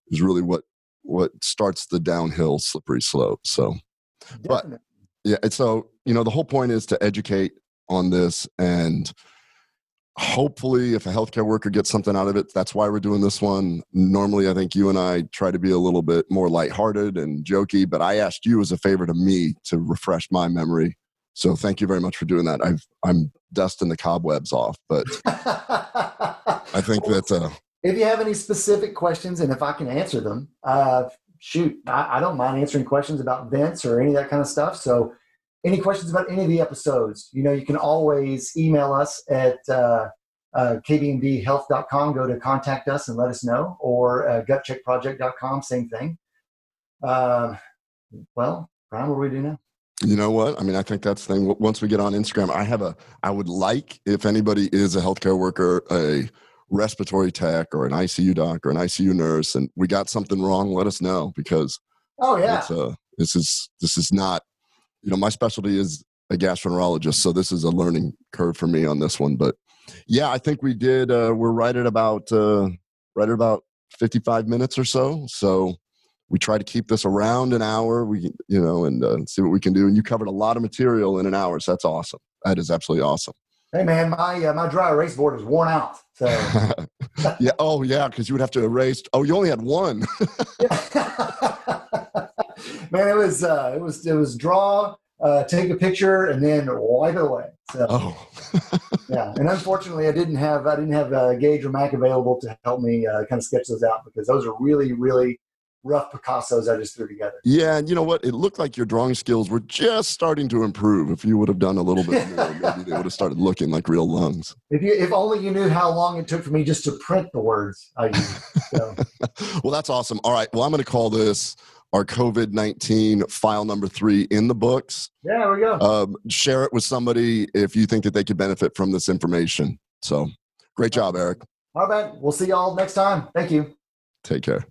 is really what what starts the downhill slippery slope. So, Definitely. but yeah, and so you know the whole point is to educate on this and hopefully if a healthcare worker gets something out of it that's why we're doing this one. Normally i think you and i try to be a little bit more lighthearted and jokey but i asked you as a favor to me to refresh my memory. So thank you very much for doing that. I've, i'm dusting the cobwebs off but i think that uh, if you have any specific questions and if i can answer them uh, shoot I, I don't mind answering questions about vents or any of that kind of stuff. So any questions about any of the episodes, you know, you can always email us at uh, uh, kbmdhealth.com. Go to contact us and let us know, or uh, gutcheckproject.com, same thing. Uh, well, Brian, what do we do now? You know what? I mean, I think that's the thing. Once we get on Instagram, I have a, I would like if anybody is a healthcare worker, a respiratory tech or an ICU doc or an ICU nurse, and we got something wrong, let us know because. Oh yeah. Uh, this is this is not you know, my specialty is a gastroenterologist, so this is a learning curve for me on this one. But yeah, I think we did. Uh, we're right at about uh, right at about fifty-five minutes or so. So we try to keep this around an hour. We you know and uh, see what we can do. And you covered a lot of material in an hour, so that's awesome. That is absolutely awesome. Hey man, my uh, my dry erase board is worn out. So yeah, oh yeah, because you would have to erase. Oh, you only had one. man, it was uh, it was it was draw, uh, take a picture, and then wipe it away. So, oh. yeah, and unfortunately, I didn't have I didn't have uh, Gage or Mac available to help me uh, kind of sketch those out because those are really really rough Picassos I just threw together. Yeah, and you know what? It looked like your drawing skills were just starting to improve. If you would have done a little bit more, maybe they would have started looking like real lungs. If you, if only you knew how long it took for me just to print the words I used. So. well, that's awesome. All right. Well, I'm going to call this our COVID 19 file number three in the books. Yeah, there we go. Um, share it with somebody if you think that they could benefit from this information. So great job, Eric. All right, We'll see y'all next time. Thank you. Take care.